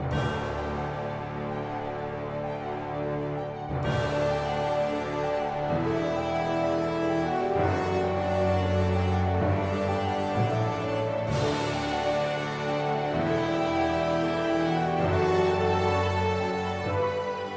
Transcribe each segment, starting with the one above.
Thank you.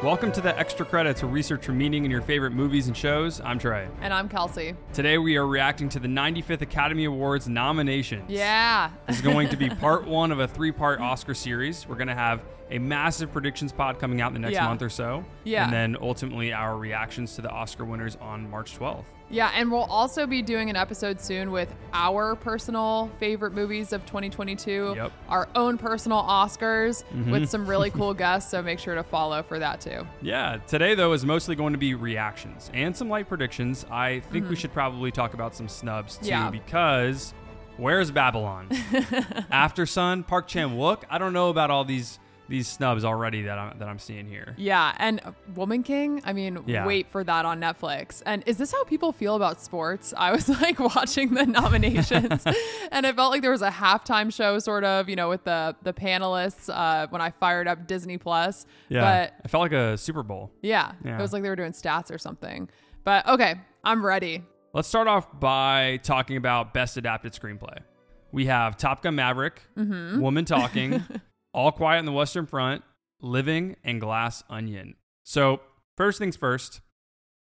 Welcome to the Extra Credits, a research for meaning in your favorite movies and shows. I'm Trey. And I'm Kelsi. Today we are reacting to the 95th Academy Awards nominations. Yeah. This is going to be part one of a three part Oscar series. We're going to have a massive predictions pod coming out in the next Yeah. month or so. Yeah. And then ultimately our reactions to the Oscar winners on March 12th. Yeah, and we'll also be doing an episode soon with our personal favorite movies of 2022, Yep. our own personal Oscars Mhm. with some really cool guests. So make sure to follow for that too. Yeah, today though is mostly going to be reactions and some light predictions. I think we Mhm. should probably talk about some snubs too Yeah. because where's Babylon? Aftersun, Park Chan Wook. I don't know about all these these snubs already that I'm that I'm seeing here. Yeah, and Woman King, I mean, Yeah. wait for that on Netflix. And is this how people feel about sports? I was like watching the nominations and it felt like there was a halftime show sort of, you know, with the the panelists uh, when I fired up Disney Plus. Yeah, But it felt like a Super Bowl. Yeah, Yeah. It was like they were doing stats or something. But okay, I'm ready. Let's start off by talking about best adapted screenplay. We have Top Gun Maverick, Mhm. Woman Talking, All Quiet on the Western Front, Living, and Glass Onion. So first things first,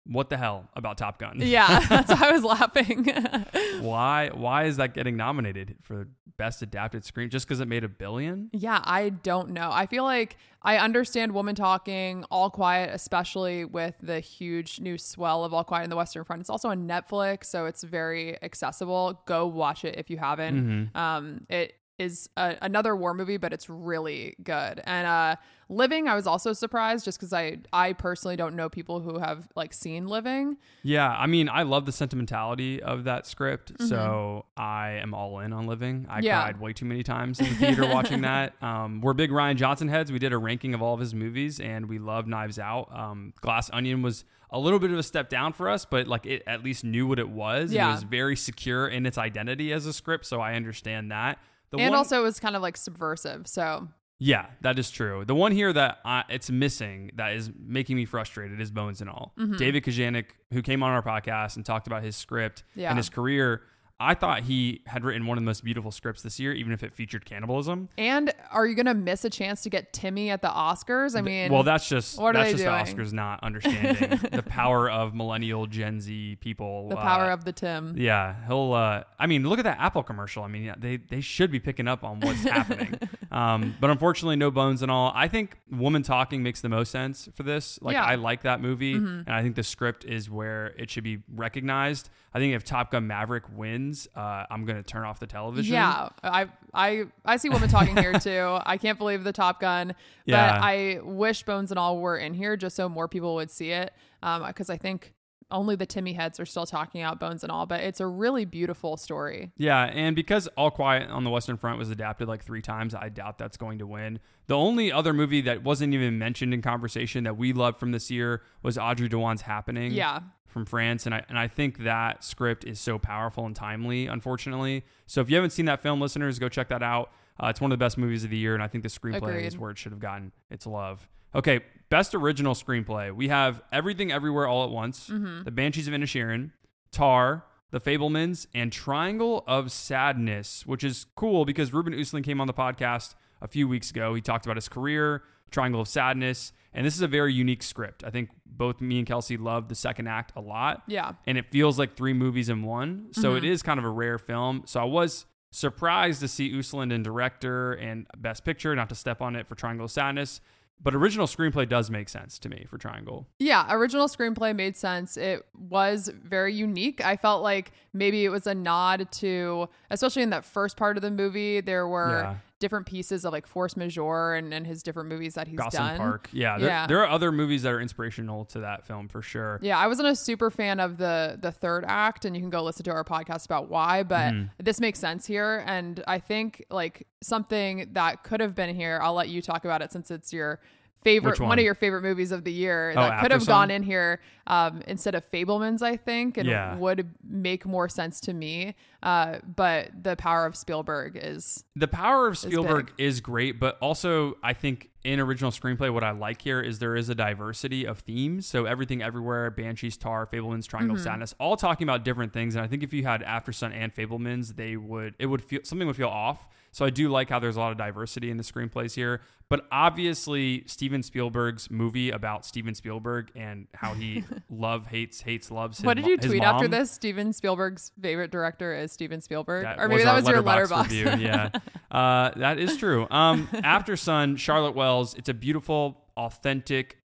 what the hell about Top Gun? Yeah, that's why I was laughing. why why is that getting nominated for best adapted screen just because it made a billion yeah, I don't know. I feel like I understand Woman Talking, All Quiet, especially with the huge new swell of All Quiet in the Western Front. It's also on Netflix, so it's very accessible. Go watch it if you haven't. Mhm. Um, it is a, another war movie, but it's really good. And uh, Living, I was also surprised just because I I personally don't know people who have like seen Living. yeah i mean i love the sentimentality of that script so i am all in on living i Mm-hmm. Yeah. cried way too many times in the theater watching that um, we're big rian johnson heads we did a ranking of all of his movies and we love knives out um, glass onion was a little bit of a step down for us but like it at least knew what it was Yeah. it was very secure in its identity as a script so i understand that the and one- also it was kind of like subversive. So Yeah, that is true. The one here that I, it's missing that is making me frustrated is Bones and All. Mhm. David Kajganich, who came on our podcast and talked about his script Yeah. and his career, I thought he had written one of the most beautiful scripts this year, even if it featured cannibalism. And are you gonna miss a chance to get Timmy at the Oscars? I mean, well, that's just what that's just doing? the Oscars not understanding the power of millennial Gen Z people. the uh, power of the Tim. Yeah, he'll. Uh, I mean, look at that Apple commercial. I mean, yeah, they they should be picking up on what's happening. Um, but unfortunately, no bones and all. I think Woman Talking makes the most sense for this. Like, Yeah. I like that movie, Mhm. and I think the script is where it should be recognized. I think if Top Gun Maverick wins, uh, I'm gonna turn off the television. Yeah, I I I see women talking here too. I can't believe the Top Gun, but Yeah. I wish Bones and All were in here just so more people would see it. Um, because I think only the Timmy heads are still talking out Bones and All, but it's a really beautiful story. Yeah, and because All Quiet on the Western Front was adapted like three times, I doubt that's going to win. The only other movie that wasn't even mentioned in conversation that we loved from this year was Audrey Diwan's Happening. Yeah. From France, and I and I think that script is so powerful and timely. Unfortunately, so if you haven't seen that film, listeners, go check that out. Uh, it's one of the best movies of the year, and I think the screenplay is where it should have gotten its love. Okay, best original screenplay. We have Everything Everywhere All at Once, Mhm. The Banshees of Inisherin, Tar, The Fabelmans, and Triangle of Sadness, which is cool because Ruben Östlund came on the podcast a few weeks ago. He talked about his career, Triangle of Sadness, and this is a very unique script. I think both me and Kelsi love the second act a lot. Yeah. And it feels like three movies in one. So Mhm. it is kind of a rare film. So I was surprised to see Östlund in director and best picture, not to step on it for Triangle of Sadness. But original screenplay does make sense to me for Triangle. Yeah, original screenplay made sense. It was very unique. I felt like maybe it was a nod to, especially in that first part of the movie, there were Yeah. Different pieces of like Force Majeure and, and his different movies that he's Gosling done. Park. Yeah, there, yeah. there are other movies that are inspirational to that film for sure. Yeah, I wasn't a super fan of the the third act, and you can go listen to our podcast about why. But Mhm. this makes sense here, and I think like something that could have been here. I'll let you talk about it since it's your favorite one? one? of your favorite movies of the year Oh, that could have gone in here um, instead of Fabelmans, I think, and Yeah. would make more sense to me. Uh, but the power of Spielberg is The power of. Spielberg is, great, but also I think in original screenplay, what I like here is there is a diversity of themes. So everything, everywhere, Banshees, Tar, Fabelmans, Triangle Mm-hmm. of Sadness, all talking about different things. And I think if you had Aftersun and Fabelmans, they would it would feel something would feel off. So I do like how there's a lot of diversity in the screenplays here. But obviously, Steven Spielberg's movie about Steven Spielberg and how he love hates hates loves. His what did you tweet after this? Steven Spielberg's favorite director is Steven Spielberg, That or maybe that was your Letterboxd. review. Yeah, uh, that is true. Um, Aftersun, Charlotte Wells. It's a beautiful, authentic,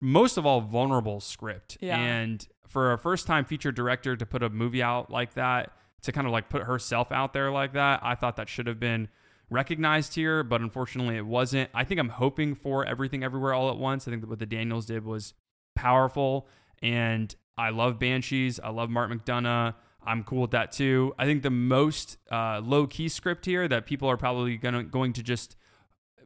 most of all vulnerable script. Yeah. And for a first-time feature director to put a movie out like that, to kind of like put herself out there like that, I thought that should have been recognized here, but unfortunately it wasn't. I think I'm hoping for everything everywhere all at once. I think that what the Daniels did was powerful and I love Banshees. I love Mark McDonagh. I'm cool with that too. I think the most uh, low key script here that people are probably gonna going to just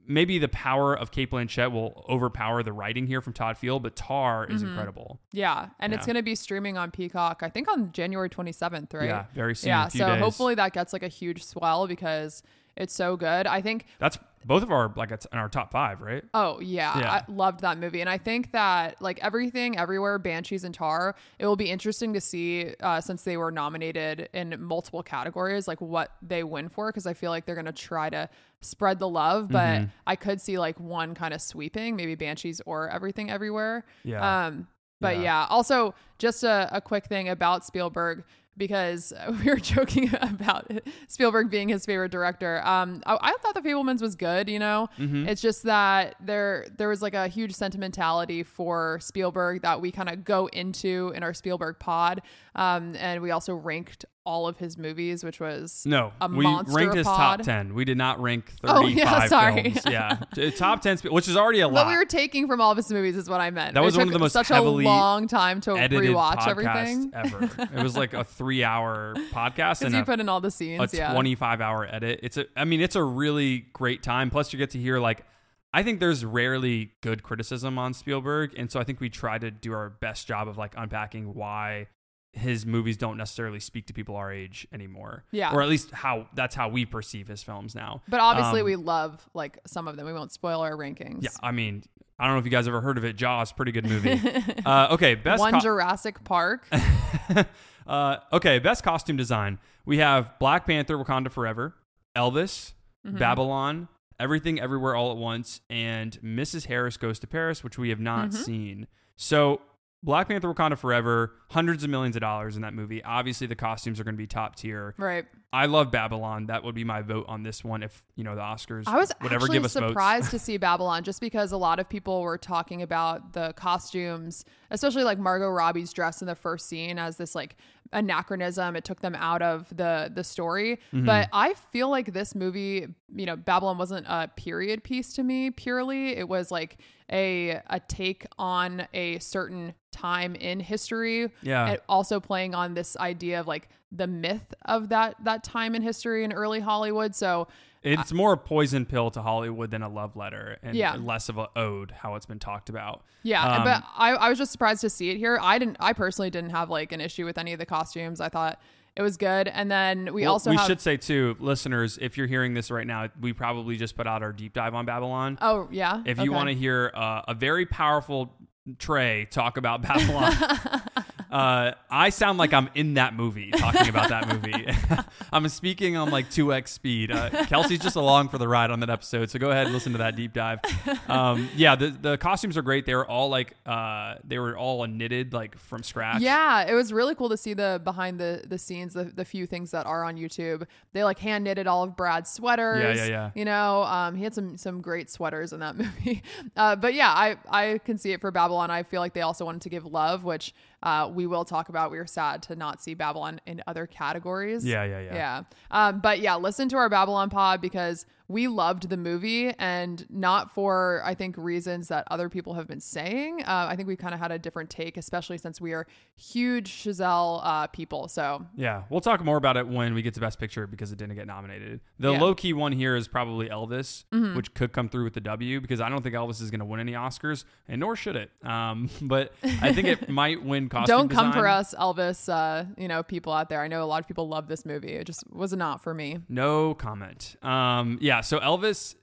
maybe the power of Cate Blanchett will overpower the writing here from Todd Field, but Tar is mm-hmm. incredible. Yeah, and it's going to be streaming on Peacock. I think on January 27th, right? Yeah, very soon. Yeah, so days. hopefully that gets like a huge swell because it's so good. I think that's both of our like it's in our top five, right? Oh yeah, Yeah. I loved that movie, and I think that like everything, everywhere, Banshees and Tar, it will be interesting to see uh, since they were nominated in multiple categories, like what they win for, because I feel like they're gonna try to spread the love, but Mm-hmm. I could see like one kind of sweeping, maybe Banshees or Everything Everywhere. Yeah. Um, but Yeah. yeah. also just a, a quick thing about Spielberg because we were joking about Spielberg being his favorite director. Um, I, I thought The Fabelmans was good. You know, Mm-hmm. it's just that there there was like a huge sentimentality for Spielberg that we kind of go into in our Spielberg pod, um, and we also ranked all of his movies, which was No, a we ranked his top ten. We did not rank Oh, thirty-five yeah, sorry. films. Yeah, top ten, which is already a lot. What we were taking from all of his movies is what I meant. That was it one of the most such a long time to rewatch everything ever. it was like a three-hour podcast and you a, put in all the a scenes. yeah. 25-hour edit. It's a, I mean, it's a really great time. Plus, you get to hear like. I think there's rarely good criticism on Spielberg, and so I think we try to do our best job of like unpacking why his movies don't necessarily speak to people our age anymore. Yeah. or at least how that's how we perceive his films now. But obviously, Um, we love like some of them. We won't spoil our rankings. Yeah, I mean, I don't know if you guys ever heard of it. Jaws, pretty good movie. uh, okay, best One co- Jurassic Park. uh, okay, best costume design. We have Black Panther: Wakanda Forever, Elvis, Mm-hmm. Babylon, Everything Everywhere All at Once, and Mrs. Harris Goes to Paris, which we have not Mm-hmm. seen. So. Black Panther Wakanda Forever, hundreds of millions of dollars in that movie. Obviously, the costumes are going to be top tier. right. I love Babylon. That would be my vote on this one if, you know, the Oscars I was would ever give us votes. surprised to see Babylon just because a lot of people were talking about the costumes, especially like Margot Robbie's dress in the first scene as this like anachronism. It took them out of the the story. Mm-hmm. But I feel like this movie, you know, Babylon wasn't a period piece to me purely. It was like a a take on a certain time in history. Yeah. And also playing on this idea of like the myth of that that time in history in early Hollywood. So It's more a poison pill to Hollywood than a love letter, and Yeah. less of a ode. How it's been talked about. Yeah, Um, but I, I was just surprised to see it here. I didn't. I personally didn't have like an issue with any of the costumes. I thought it was good. And then we Well, also we have. should say too, listeners, if you're hearing this right now, we probably just put out our deep dive on Babylon. oh yeah. if you want to hear uh, a very powerful Trey talk about Babylon. Uh, I sound like I'm in that movie talking about that movie. I'm speaking on like 2x speed. Uh, Kelsi's just along for the ride on that episode, so go ahead and listen to that deep dive. Um, yeah, the, the costumes are great. They were all like uh, they were all knitted like from scratch. Yeah, it was really cool to see the behind the the scenes, the, the few things that are on YouTube. They like hand knitted all of Brad's sweaters. Yeah, yeah, yeah. You know, um, he had some some great sweaters in that movie. Uh, but yeah, I I can see it for Babylon. I feel like they also wanted to give love, which uh, we will talk about. We were sad to not see Babylon in other categories. Yeah, yeah, yeah. Yeah. Um, but yeah, listen to our Babylon pod because we loved the movie and not for I think reasons that other people have been saying. Uh, I think we kind of had a different take, especially since we are huge Chazelle uh, people. So Yeah, we'll talk more about it when we get to Best Picture because it didn't get nominated. The Yeah. low key one here is probably Elvis, which could come through with the W because I don't think Elvis is going to win any Oscars, and nor should it. Um, but I think it might win costume don't come for us, Elvis. Uh, you know, people out there. I know a lot of people love this movie. It just was not for me. No comment. Um, yeah, so Elvis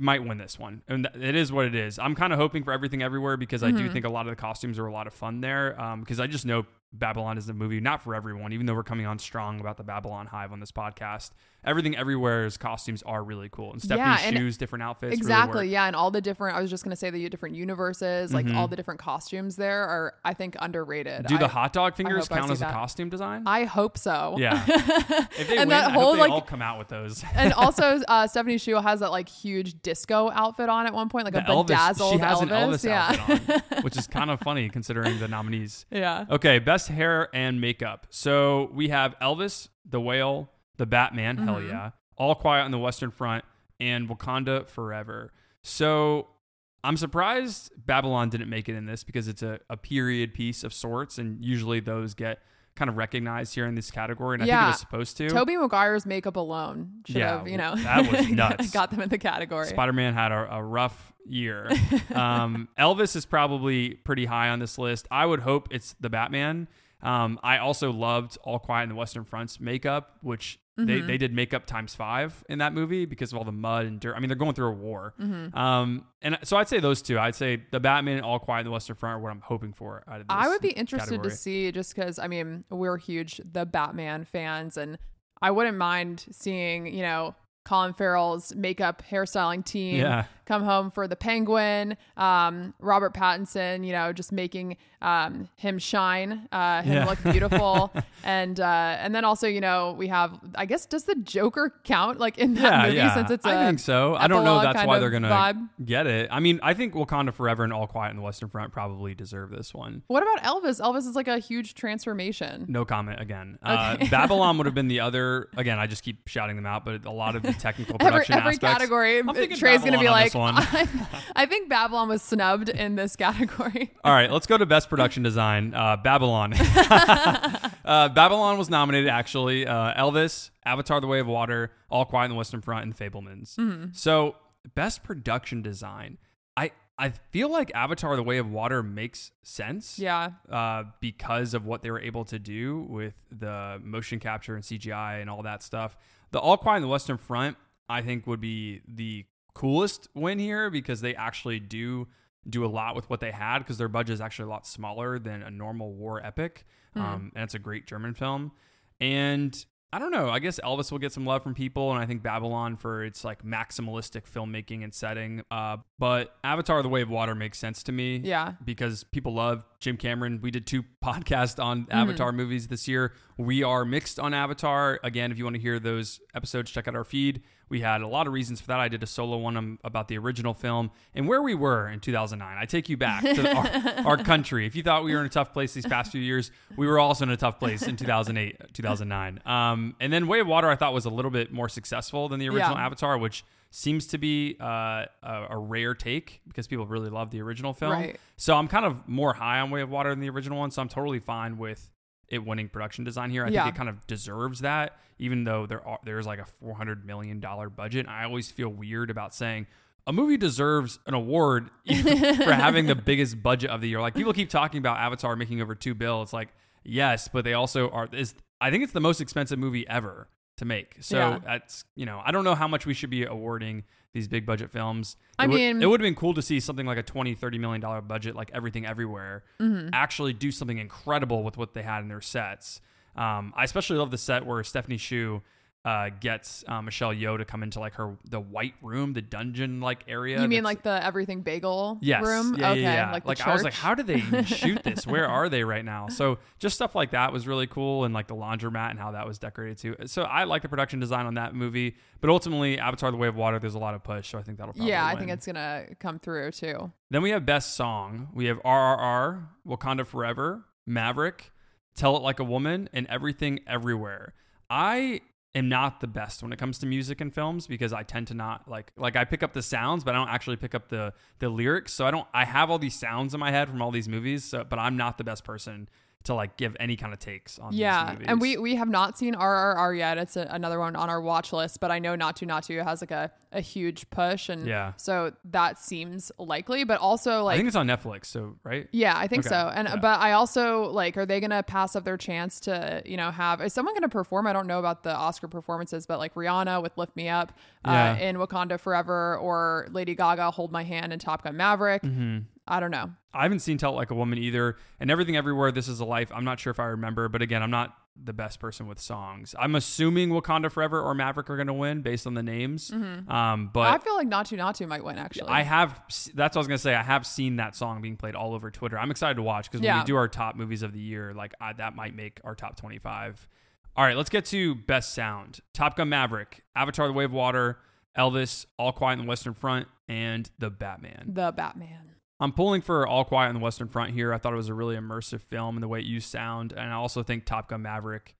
might win this one, and th- it is what it is. I'm kind of hoping for everything everywhere because I Mm-hmm. do think a lot of the costumes are a lot of fun there. Because I just know Babylon is a movie not for everyone, even though we're coming on strong about the Babylon Hive on this podcast. Everything everywhere's costumes are really cool, and Stephanie's and shoes, different outfits, really exactly work. yeah and all the different i was just going to say the different universes like Mm-hmm. all the different costumes there are i think underrated Do the I, hot dog fingers count as a costume design? I hope so yeah. If they And win, that whole, they like- all come out with those. and also uh, stephanie hsu has that like huge disco outfit on at one point like The a Elvis, bedazzled she has elvis an Elvis yeah outfit on, which is kind of funny considering the nominees. yeah Okay, best hair and makeup. So we have Elvis, the whale, the Batman, hell Mm-hmm. yeah, All Quiet on the Western Front, and Wakanda Forever. So I'm surprised Babylon didn't make it in this because it's a, a period piece of sorts, and usually those get kind of recognized here in this category, and I think it was supposed to. tobey maguire's makeup alone should Yeah, have you know that was nuts. got them in the category Spider Man had a, a rough year. um, Elvis is probably pretty high on this list. I would hope it's the Batman. Um, I also loved All Quiet in the Western Front's makeup, which Mm-hmm. they did makeup times five in that movie because of all the mud and dirt. I mean, they're going through a war. Mm-hmm. Um, and so I'd say those two. I'd say the Batman and All Quiet in the Western Front are what I'm hoping for out of this. I would be interested category. to see just because I mean we're huge the Batman fans and I wouldn't mind seeing you know Colin Farrell's makeup hairstyling team Yeah. Come home for the Penguin, um, Robert Pattinson, you know, just making um, him shine, uh, him Yeah. look beautiful, and uh, and then also you know we have I guess does the Joker count like in that Yeah, movie yeah. since it's a I think so. I don't know. That's why they're gonna vibe? get it. I mean, I think Wakanda Forever and All Quiet in the Western Front probably deserve this one. What about Elvis? Elvis is like a huge transformation. No comment again. Uh, Babylon would have been the other. Again, I just keep shouting them out, but a lot of the technical every, production every aspects. category. I'm thinking Trey's going to be like, one. I, I think Babylon was snubbed in this category. All right, let's go to best production design. Uh, Babylon. uh, Babylon was nominated actually. Uh, Elvis, Avatar: The Way of Water, All Quiet on the Western Front, and Fabelmans. Mm-hmm. So best production design. I I feel like Avatar: The Way of Water makes sense. Yeah. uh, because of what they were able to do with the motion capture and CGI and all that stuff. The All Quiet on the Western Front, I think, would be the coolest win here because they actually do do a lot with what they had because their budget is actually a lot smaller than a normal war epic. Um, and it's a great German film. And I don't know. I guess Elvis will get some love from people, and I think Babylon for its like maximalistic filmmaking and setting. Uh, but Avatar: The Way of Water makes sense to me Yeah. because people love Jim Cameron. We did two podcasts on Mm-hmm. Avatar movies this year. We are mixed on Avatar. Again, if you want to hear those episodes, check out our feed. We had a lot of reasons for that. I did a solo one about the original film and where we were in 2009. I take you back to our, our country. If you thought we were in a tough place these past few years, we were also in a tough place in 2008, 2009. Um, and then Way of Water, I thought was a little bit more successful than the original Yeah. Avatar, which seems to be uh, a, a rare take because people really love the original film. Right. So I'm kind of more high on Way of Water than the original one. So I'm totally fine with it winning production design here. I Yeah. think it kind of deserves that, even though there are there's like a 400 million dollar budget. I always feel weird about saying a movie deserves an award for having the biggest budget of the year. Like people keep talking about Avatar making over two bill. It's like yes, but they also are. Is I think it's the most expensive movie ever to make. So Yeah. that's you know I don't know how much we should be awarding these big budget films. I It would- mean- it would have been cool to see something like a 20 30 million dollar budget like everything everywhere Mm-hmm. actually do something incredible with what they had in their sets um, i especially love the set where stephanie hsu uh, gets uh, michelle yeoh to come into like her the white room the dungeon like area You mean like the everything bagel Yes. room? Yeah, okay. yeah, yeah. Like, the I was like, how did they shoot this? Where are they right now? So just stuff like that was really cool, and like the laundromat and how that was decorated too. So I like the production design on that movie, but ultimately, Avatar: The Way of Water, there's a lot of push, so I think that'll probably yeah, I win. think it's gonna come through too. Then we have best song. We have RRR, Wakanda Forever, Maverick, Tell It Like a Woman, and Everything Everywhere. I am not the best when it comes to music and films because I tend to not like like I pick up the sounds, but I don't actually pick up the the lyrics. So I don't I have all these sounds in my head from all these movies, so, but I'm not the best person to like give any kind of takes on these Yeah, movies. and we we have not seen RRR yet. It's a, another one on our watch list, but I know Naatu Naatu has like a, a huge push, and Yeah. so that seems likely. But also like I think it's on Netflix, so right? Yeah, I think Okay. so. And Yeah. but I also like, are they gonna pass up their chance to, you know, have is someone gonna perform? I don't know about the Oscar performances, but like Rihanna with "Lift Me Up" Yeah. uh, in Wakanda Forever, or Lady Gaga "Hold My Hand" in Top Gun Maverick. Mm-hmm. I don't know. I haven't seen Tell Like a Woman either. And Everything Everywhere, This Is a Life. I'm not sure if I remember, but again, I'm not the best person with songs. I'm assuming Wakanda Forever or Maverick are going to win based on the names. Um, but Mm-hmm. I feel like "Naatu Naatu" might win actually. I have. That's what I was gonna say. I have seen that song being played all over Twitter. I'm excited to watch because when Yeah. we do our top movies of the year, like I, that might make our top 25. All right, let's get to best sound. Top Gun Maverick, Avatar: The Way of Water, Elvis, All Quiet on the Western Front, and The Batman. the Batman. I'm pulling for All Quiet on the Western Front here. I thought it was a really immersive film in the way it used sound, and I also think Top Gun Maverick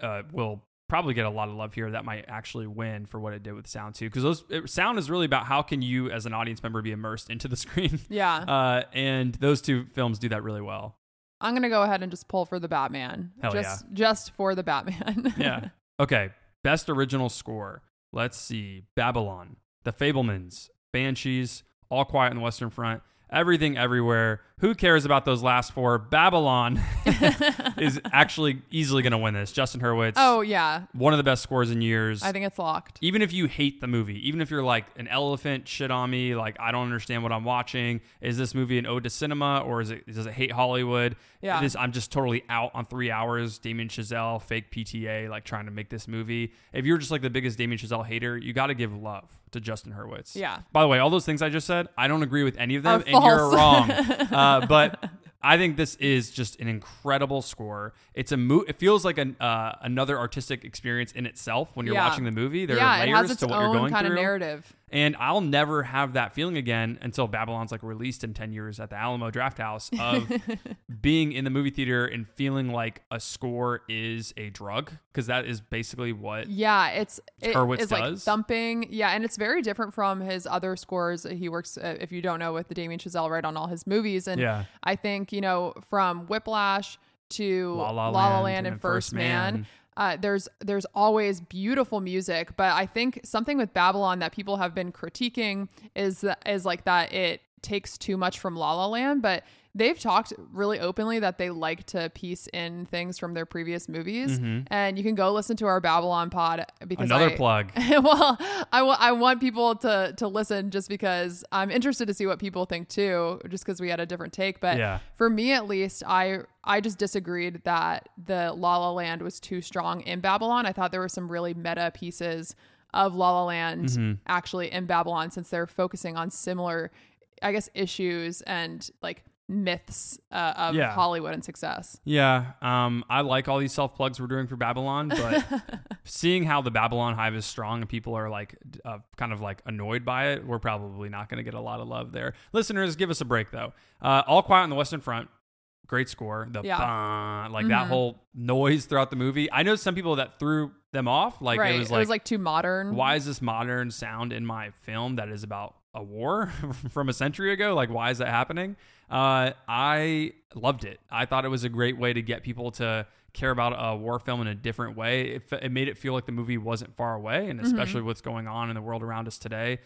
uh, will probably get a lot of love here. That might actually win for what it did with sound too, because those it, sound is really about how can you as an audience member be immersed into the screen, Yeah, uh, and those two films do that really well. I'm gonna go ahead and just pull for the Batman. Hell just just for the Batman. Yeah. okay. Best original score. Let's see. Babylon, The Fabelmans, Banshees, All Quiet on the Western Front, Everything Everywhere. Who cares about those last four? Babylon is actually easily going to win this. Justin Hurwitz, oh yeah, one of the best scores in years. I think it's locked. even if you hate the movie, even if you're like an elephant shit on me, like I don't understand what I'm watching. Is this movie an ode to cinema or is it does it hate Hollywood? Yeah. It is, I'm just totally out on three hours. Damien Chazelle, fake PTA, like trying to make this movie. If you're just like the biggest Damien Chazelle hater, you got to give love to Justin Hurwitz. Yeah. By the way, all those things I just said, I don't agree with any of them, Are and you're wrong. uh, but I think this is just an incredible score. It's a mo- It feels like an uh, another artistic experience in itself when you're Yeah. watching the movie. There yeah, are it layers has its to what you're own going kind through. of narrative. And I'll never have that feeling again until Babylon's like released in 10 years at the Alamo Drafthouse of being in the movie theater and feeling like a score is a drug because that is basically what Yeah, it's it Hurwitz is like does. thumping. Yeah, and it's very different from his other scores. He works, uh, if you don't know, with the Damien Chazelle right on all his movies. And Yeah. I think you know from Whiplash to La La La Land Land and and First Man. Man. Uh, there's there's always beautiful music, but I think something with Babylon that people have been critiquing is is like that it takes too much from La La Land, but they've talked really openly that they like to piece in things from their previous movies, and you can go listen to our Babylon pod because Mm-hmm. Another I- plug. well, I I want people to to listen just because I'm interested to see what people think too, just because we had a different take. But Yeah. for me at least, I I just disagreed that the La La Land was too strong in Babylon. I thought there were some really meta pieces of La La Land Mm-hmm. actually in Babylon since they're focusing on similar, I guess, issues and like myths uh, of Yeah. Hollywood and success. Yeah, um, I like all these self plugs we're doing for Babylon, but seeing how the Babylon hive is strong and people are like uh, kind of like annoyed by it, we're probably not going to get a lot of love there. Listeners, give us a break though. Uh, all Quiet on the Western Front, great score. The Yeah. bah, like that whole noise throughout the movie. I know some people that threw them off. Like right. it was like, too modern. why is this modern sound in my film that is about a war from a century ago? Like, why is that happening? Uh, I loved it. I thought it was a great way to get people to care about a war film in a different way. It, it made it feel like the movie wasn't far away, and especially what's going on in the world around us today.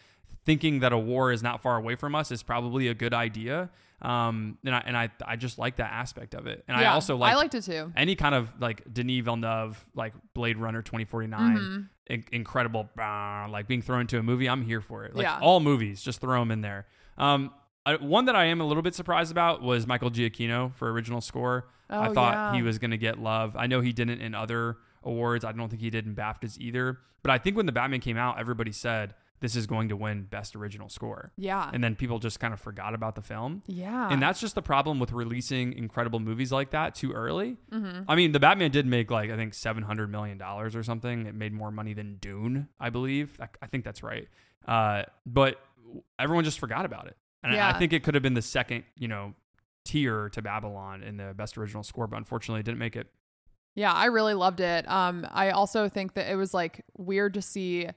Thinking that a war is not far away from us is probably a good idea. Um, and I and I I just like that aspect of it. And I also like I liked it too. any kind of like Denis Villeneuve, like Blade Runner 2049, Mm-hmm. in- incredible, bah, like being thrown into a movie. I'm here for it. Like Yeah. all movies, just throw them in there. Um, I, one that I am a little bit surprised about was Michael Giacchino for original score. I Oh, thought yeah. he was going to get love. I know he didn't in other awards. I don't think he did in BAFTAs either. But I think when the Batman came out, everybody said this is going to win Best Original Score. Yeah. And then people just kind of forgot about the film. yeah. And that's just the problem with releasing incredible movies like that too early. Mm-hmm. I mean, the Batman did make like I think seven hundred million dollars or something. It made more money than Dune, I believe. I, I think that's right. Uh, but everyone just forgot about it, and I- I, think it could have been the second, you know, tier to Babylon in the best original score. But unfortunately, it didn't make it. Yeah, I really loved it. Um, I also think that it was like weird to see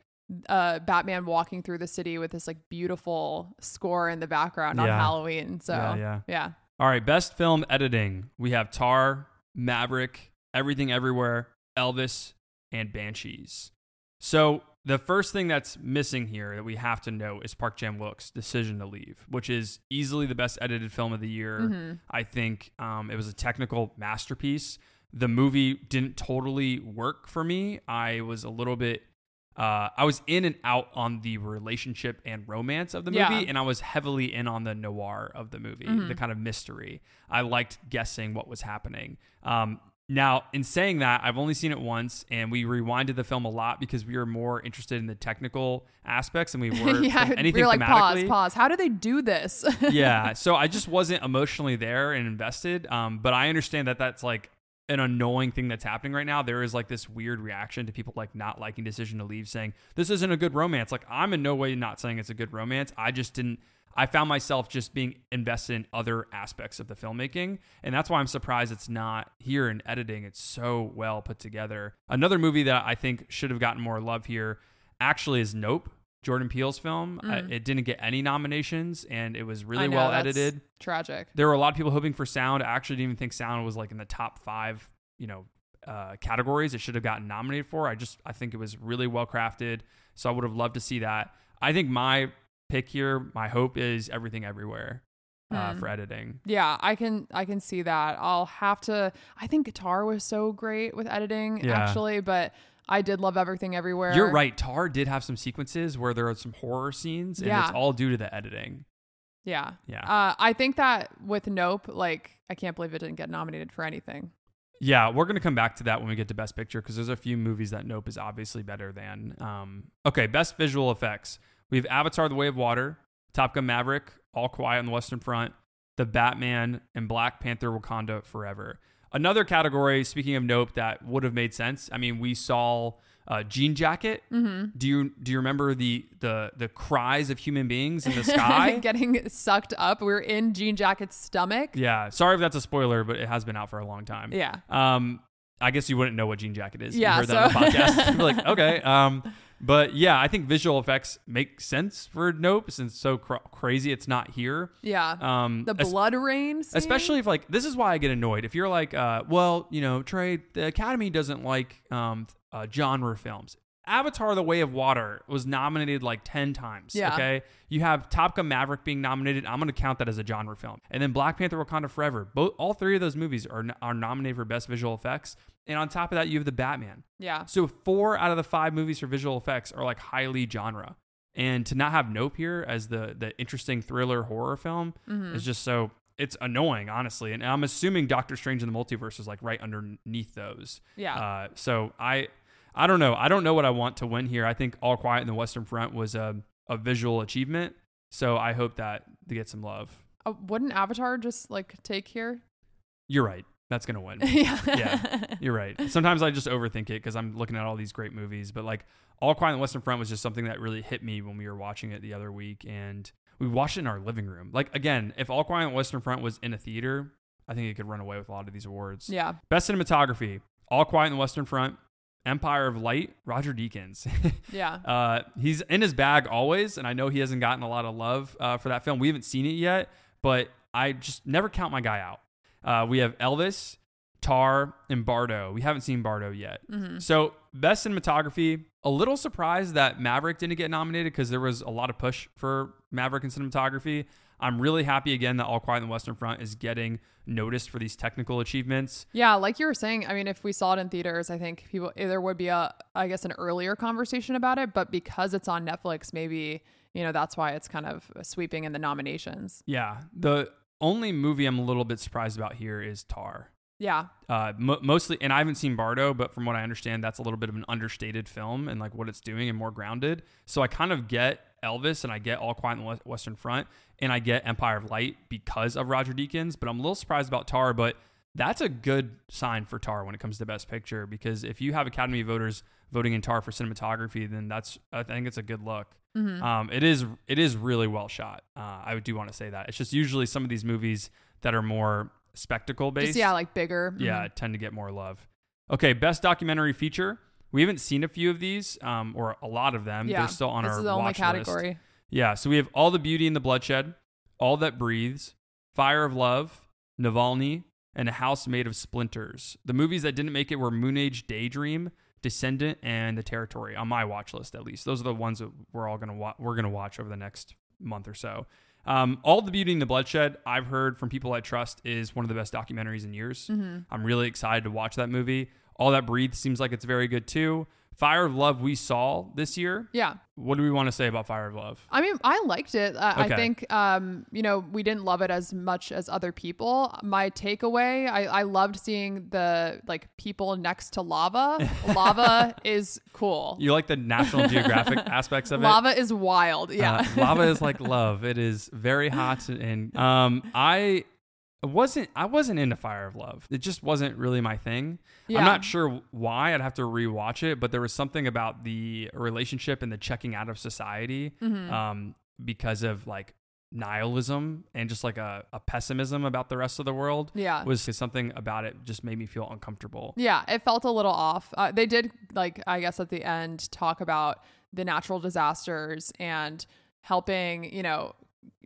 uh Batman walking through the city with this like beautiful score in the background on Halloween. So Yeah, yeah. yeah. All right, best film editing. We have Tar, Maverick, Everything Everywhere, Elvis, and Banshees. So the first thing that's missing here that we have to know is Park Chan Wook's decision to leave, which is easily the best edited film of the year. Mhm. I think um, it was a technical masterpiece. The movie didn't totally work for me. I was a little bit. Uh, I was in and out on the relationship and romance of the movie, Yeah. and I was heavily in on the noir of the movie, Mhm. the kind of mystery. I liked guessing what was happening. Um, now, in saying that, I've only seen it once, and we rewinded the film a lot because we were more interested in the technical aspects than we were yeah, anything we were like pause, pause. How do they do this? yeah so i just wasn't emotionally there and invested um, but i understand that that's like an annoying thing that's happening right now there is like this weird reaction to people like not liking decision to leave saying this isn't a good romance like i'm in no way not saying it's a good romance i just didn't i found myself just being invested in other aspects of the filmmaking and that's why i'm surprised it's not here in editing it's so well put together another movie that i think should have gotten more love here actually is nope jordan peele's film Uh, Mm. it didn't get any nominations and it was really know, well edited Tragic. there were a lot of people hoping for sound. I actually didn't even think sound was like in the top five, you know, uh, categories it should have gotten nominated for. I just I think it was really well crafted. So I would have loved to see that. I think my pick here, my hope is everything everywhere uh, Hmm. for editing. Yeah, I can I can see that. I'll have to I think guitar was so great with editing Yeah. actually, but I did love everything everywhere. You're right. Tar did have some sequences where there are some horror scenes, and Yeah. it's all due to the editing. Yeah. Yeah. Uh, I think that with Nope, like I can't believe it didn't get nominated for anything. Yeah, we're gonna come back to that when we get to Best Picture because there's a few movies that Nope is obviously better than. Um, okay, Best Visual Effects. We have Avatar: The Way of Water, Top Gun: Maverick, All Quiet on the Western Front, The Batman, and Black Panther: Wakanda Forever. Another category, speaking of Nope, that would have made sense. I mean, we saw uh, Jean Jacket. Mm-hmm. Do you do you remember the the the cries of human beings in the sky? Getting sucked up. We are in Jean Jacket's stomach. yeah, sorry if that's a spoiler, but it has been out for a long time. Yeah. Um, I guess you wouldn't know what Jean Jacket is. if Yeah, you heard that on the so- podcast. Like, okay. Um, but yeah, I think visual effects make sense for Nope since it's so cr- crazy it's not here. Yeah. Um, the es- blood rain. scene? especially if like this is why I get annoyed. If you're like, uh, well, you know, Trey, the Academy doesn't like um uh, genre films. Avatar: The Way of Water was nominated like ten times. Yeah. Okay, you have Top Gun: Maverick being nominated. I'm going to count that as a genre film, and then Black Panther: Wakanda Forever. Both all three of those movies are are nominated for best visual effects. And on top of that, you have the Batman. Yeah. So four out of the five movies for visual effects are like highly genre. And to not have Nope here as the the interesting thriller horror film Mhm. is just so it's annoying, honestly. And I'm assuming Doctor Strange in the Multiverse is like right underneath those. Yeah. Uh, so I I don't know. I don't know what I want to win here. I think All Quiet in the Western Front was a a visual achievement. So I hope that they get some love. Uh, wouldn't Avatar just like take here? You're right. That's gonna win. yeah. Yeah. You're right. Sometimes I just overthink it because I'm looking at all these great movies, but like All Quiet on the Western Front was just something that really hit me when we were watching it the other week, and we watched it in our living room. Like again, if All Quiet on the Western Front was in a theater, I think it could run away with a lot of these awards. yeah. Best cinematography: All Quiet on the Western Front, Empire of Light, Roger Deakins. Yeah. Uh, he's in his bag always, and I know he hasn't gotten a lot of love uh, for that film. We haven't seen it yet, but I just never count my guy out. Uh, we have Elvis, Tar, and Bardo. We haven't seen Bardo yet. Mhm. So, best cinematography. A little surprised that Maverick didn't get nominated because there was a lot of push for Maverick in cinematography. I'm really happy again that All Quiet on the Western Front is getting noticed for these technical achievements. Yeah, like you were saying, I mean, if we saw it in theaters, I think people there would be a, I guess, an earlier conversation about it. But because it's on Netflix, maybe you know that's why it's kind of sweeping in the nominations. Yeah, the only movie I'm a little bit surprised about here is Tar. Yeah, uh, mo mostly, and I haven't seen Bardo, but from what I understand, that's a little bit of an understated film and like what it's doing and more grounded. So I kind of get Elvis and I get All Quiet on the Western Front and I get Empire of Light because of Roger Deakins, but I'm a little surprised about Tar, but that's a good sign for Tar when it comes to Best Picture because if you have Academy voters voting in Tar for cinematography, then that's I think it's a good look. Mhm. Um, it is it is really well shot. Uh, I do want to say that it's just usually some of these movies that are more spectacle based just yeah, like bigger. yeah, Mhm. tend to get more love. Okay, best documentary feature. We haven't seen a few of these, um, or a lot of them. Yeah, They're still on this our is the only category. list. Yeah, so we have All the Beauty and the Bloodshed, All That Breathes, Fire of Love, Navalny, and A House Made of Splinters. The movies that didn't make it were Moon Age Daydream, Descendant, and The Territory on my watch list at least. Those are the ones that we're all gonna wa- we're gonna watch over the next month or so. Um, all the Beauty and the Bloodshed, I've heard from people I trust, is one of the best documentaries in years. Mm-hmm. I'm really excited to watch that movie. All That Breathes seems like it's very good too. Fire of Love we saw this year. Yeah. What do we want to say about Fire of Love? I mean, I liked it. I, Okay. I think, um, you know, we didn't love it as much as other people. My takeaway, I, I loved seeing the like people next to lava. lava is cool. You like the National Geographic aspects of it? Lava is wild. Yeah. Uh, lava is like love. It is very hot, and um, I wasn't. I wasn't into Fire of Love. It just wasn't really my thing. Yeah. I'm not sure why. I'd have to rewatch it, but there was something about the relationship and the checking out of society, Mm-hmm. um, because of like nihilism and just like a, a pessimism about the rest of the world. Yeah. was something about it just made me feel uncomfortable. Yeah, it felt a little off. Uh, they did, like, I guess at the end, talk about the natural disasters and helping, you know,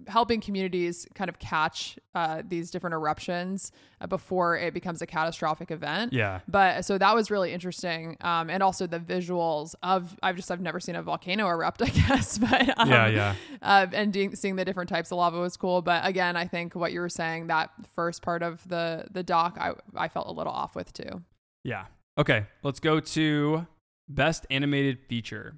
helping communities kind of catch uh, these different eruptions uh, before it becomes a catastrophic event. Yeah. But so that was really interesting. Um, and also the visuals of, I've just, I've never seen a volcano erupt, I guess. But um, Yeah, yeah. Uh, and de- seeing the different types of lava was cool. But again, I think what you were saying, that first part of the, the doc, I, I felt a little off with too. Yeah. Okay, let's go to best animated feature.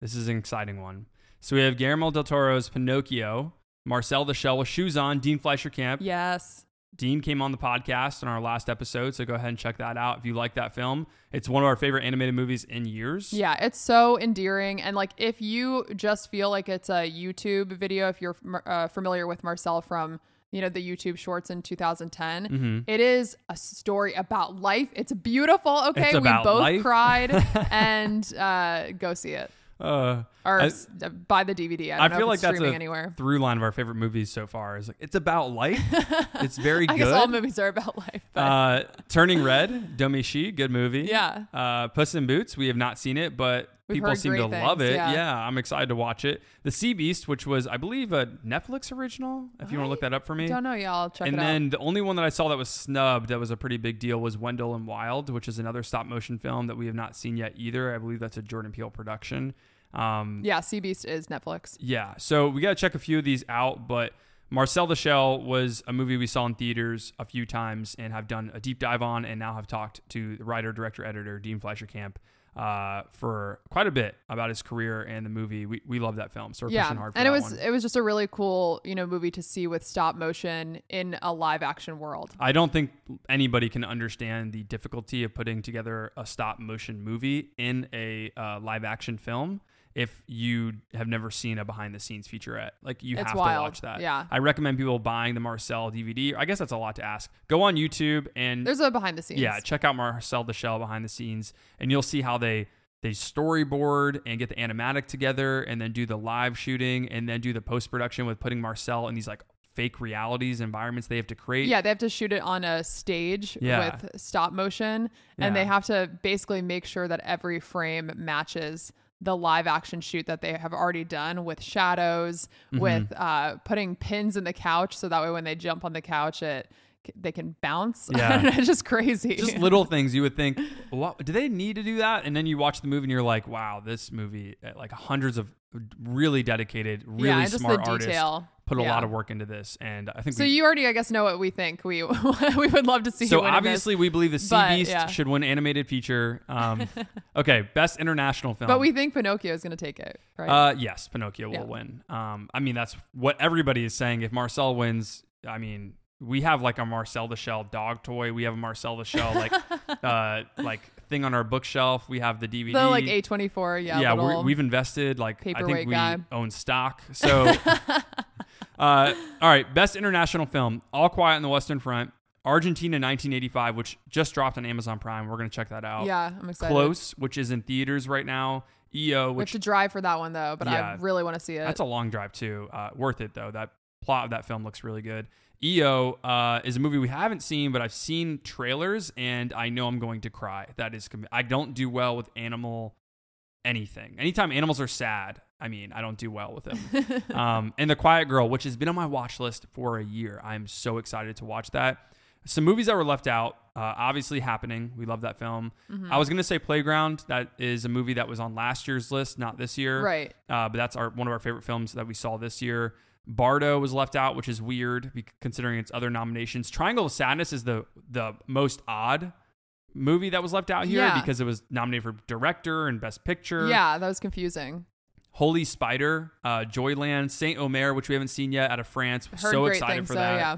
This is an exciting one. So we have Guillermo del Toro's Pinocchio, Marcel the Shell with Shoes On, Dean Fleischer Camp. Yes. Dean came on the podcast in our last episode, so go ahead and check that out if you like that film. It's one of our favorite animated movies in years. Yeah, it's so endearing. And like, if you just feel like it's a YouTube video, if you're uh, familiar with Marcel from, you know, the YouTube shorts in 2010, Mm-hmm. it is a story about life. It's beautiful. Okay. It's we both life. cried and uh, go see it Uh, or I- s- buy the DVD. I, don't I know feel like that's streaming a anywhere. through line of our favorite movies so far. Is like it's about life. it's very I good. guess all movies are about life. But uh, Turning Red, Domee Shi, good movie. Yeah. Uh, Puss in Boots, we have not seen it, but We've people seem to great love it. yeah. I'm excited to watch it. The Sea Beast, which was, I believe, a Netflix original. If you want to look that up for me. don't know. Yeah, I'll check it out. and it then out. the only one that I saw that was snubbed that was a pretty big deal was Wendell and Wild, which is another stop motion film that we have not seen yet either. I believe that's a Jordan Peele production. Um, Yeah, Sea Beast is Netflix. yeah, so we got to check a few of these out, but Marcel the Shell was a movie we saw in theaters a few times and have done a deep dive on, and now have talked to the writer, director, editor Dean Fleischer Camp uh, for quite a bit about his career and the movie. We, we love that film, so we're yeah pushing hard for and it was one. it was just a really cool you know movie to see with stop motion in a live action world I don't think anybody can understand the difficulty of putting together a stop motion movie in a uh, live action film if you have never seen a behind the scenes featurette. Like you It's have wild. to watch that. Yeah. I recommend people buying the Marcel DVD. I guess that's a lot to ask. Go on YouTube and there's a behind the scenes yeah, check out Marcel the Shell behind the scenes and you'll see how they they storyboard and get the animatic together and then do the live shooting and then do the post production with putting Marcel in these like fake realities environments they have to create. yeah they have to shoot it on a stage Yeah. with stop motion and Yeah. they have to basically make sure that every frame matches the live action shoot that they have already done with shadows Mm-hmm. with uh, putting pins in the couch so that way when they jump on the couch it they can bounce Yeah. it's just crazy just little things you would think, what do they need to do that? And then you watch the movie and you're like, wow, this movie, uh, like hundreds of really dedicated, really yeah smart artists detail put a Yeah. lot of work into this. And I think So we, you already, I guess, know what we think. We we would love to see. so obviously we believe the Sea but, Beast yeah. should win animated feature. Um, okay, best international film. but we think Pinocchio is going to take it, right? uh, yes, Pinocchio will win. Um, I mean that's what everybody is saying. If Marcel wins, I mean we have like a Marcel the Shell dog toy. We have a Marcel the Shell like uh, like thing on our bookshelf. We have the DVD. the like A twenty four, yeah, yeah, we're, we've invested like I think we guy. own stock. So, uh, all right, best international film: All Quiet on the Western Front, Argentina 1985, which just dropped on Amazon Prime. We're gonna check that out. yeah, I'm excited. Close, which is in theaters right now. EO, We have which to drive for that one though, but Yeah. I really want to see it. that's a long drive too. Uh, worth it though. That plot of that film looks really good. EO uh, is a movie we haven't seen, but I've seen trailers and I know I'm going to cry. That is, com- I don't do well with animal anything. Anytime animals are sad, I mean, I don't do well with them. um, and The Quiet Girl, which has been on my watch list for a year. I'm so excited to watch that. Some movies that were left out, uh, obviously happening. We love that film. Mm-hmm. I was gonna say Playground. That is a movie that was on last year's list, not this year. Right. Uh, but that's our one of our favorite films that we saw this year. Bardo was left out, which is weird considering its other nominations. Triangle of Sadness is the the most odd movie that was left out here Yeah. because it was nominated for director and best picture. Yeah, that was confusing. Holy Spider, uh, Joyland, Saint Omer, which we haven't seen yet out of France. Heard so excited things, for so, that. yeah.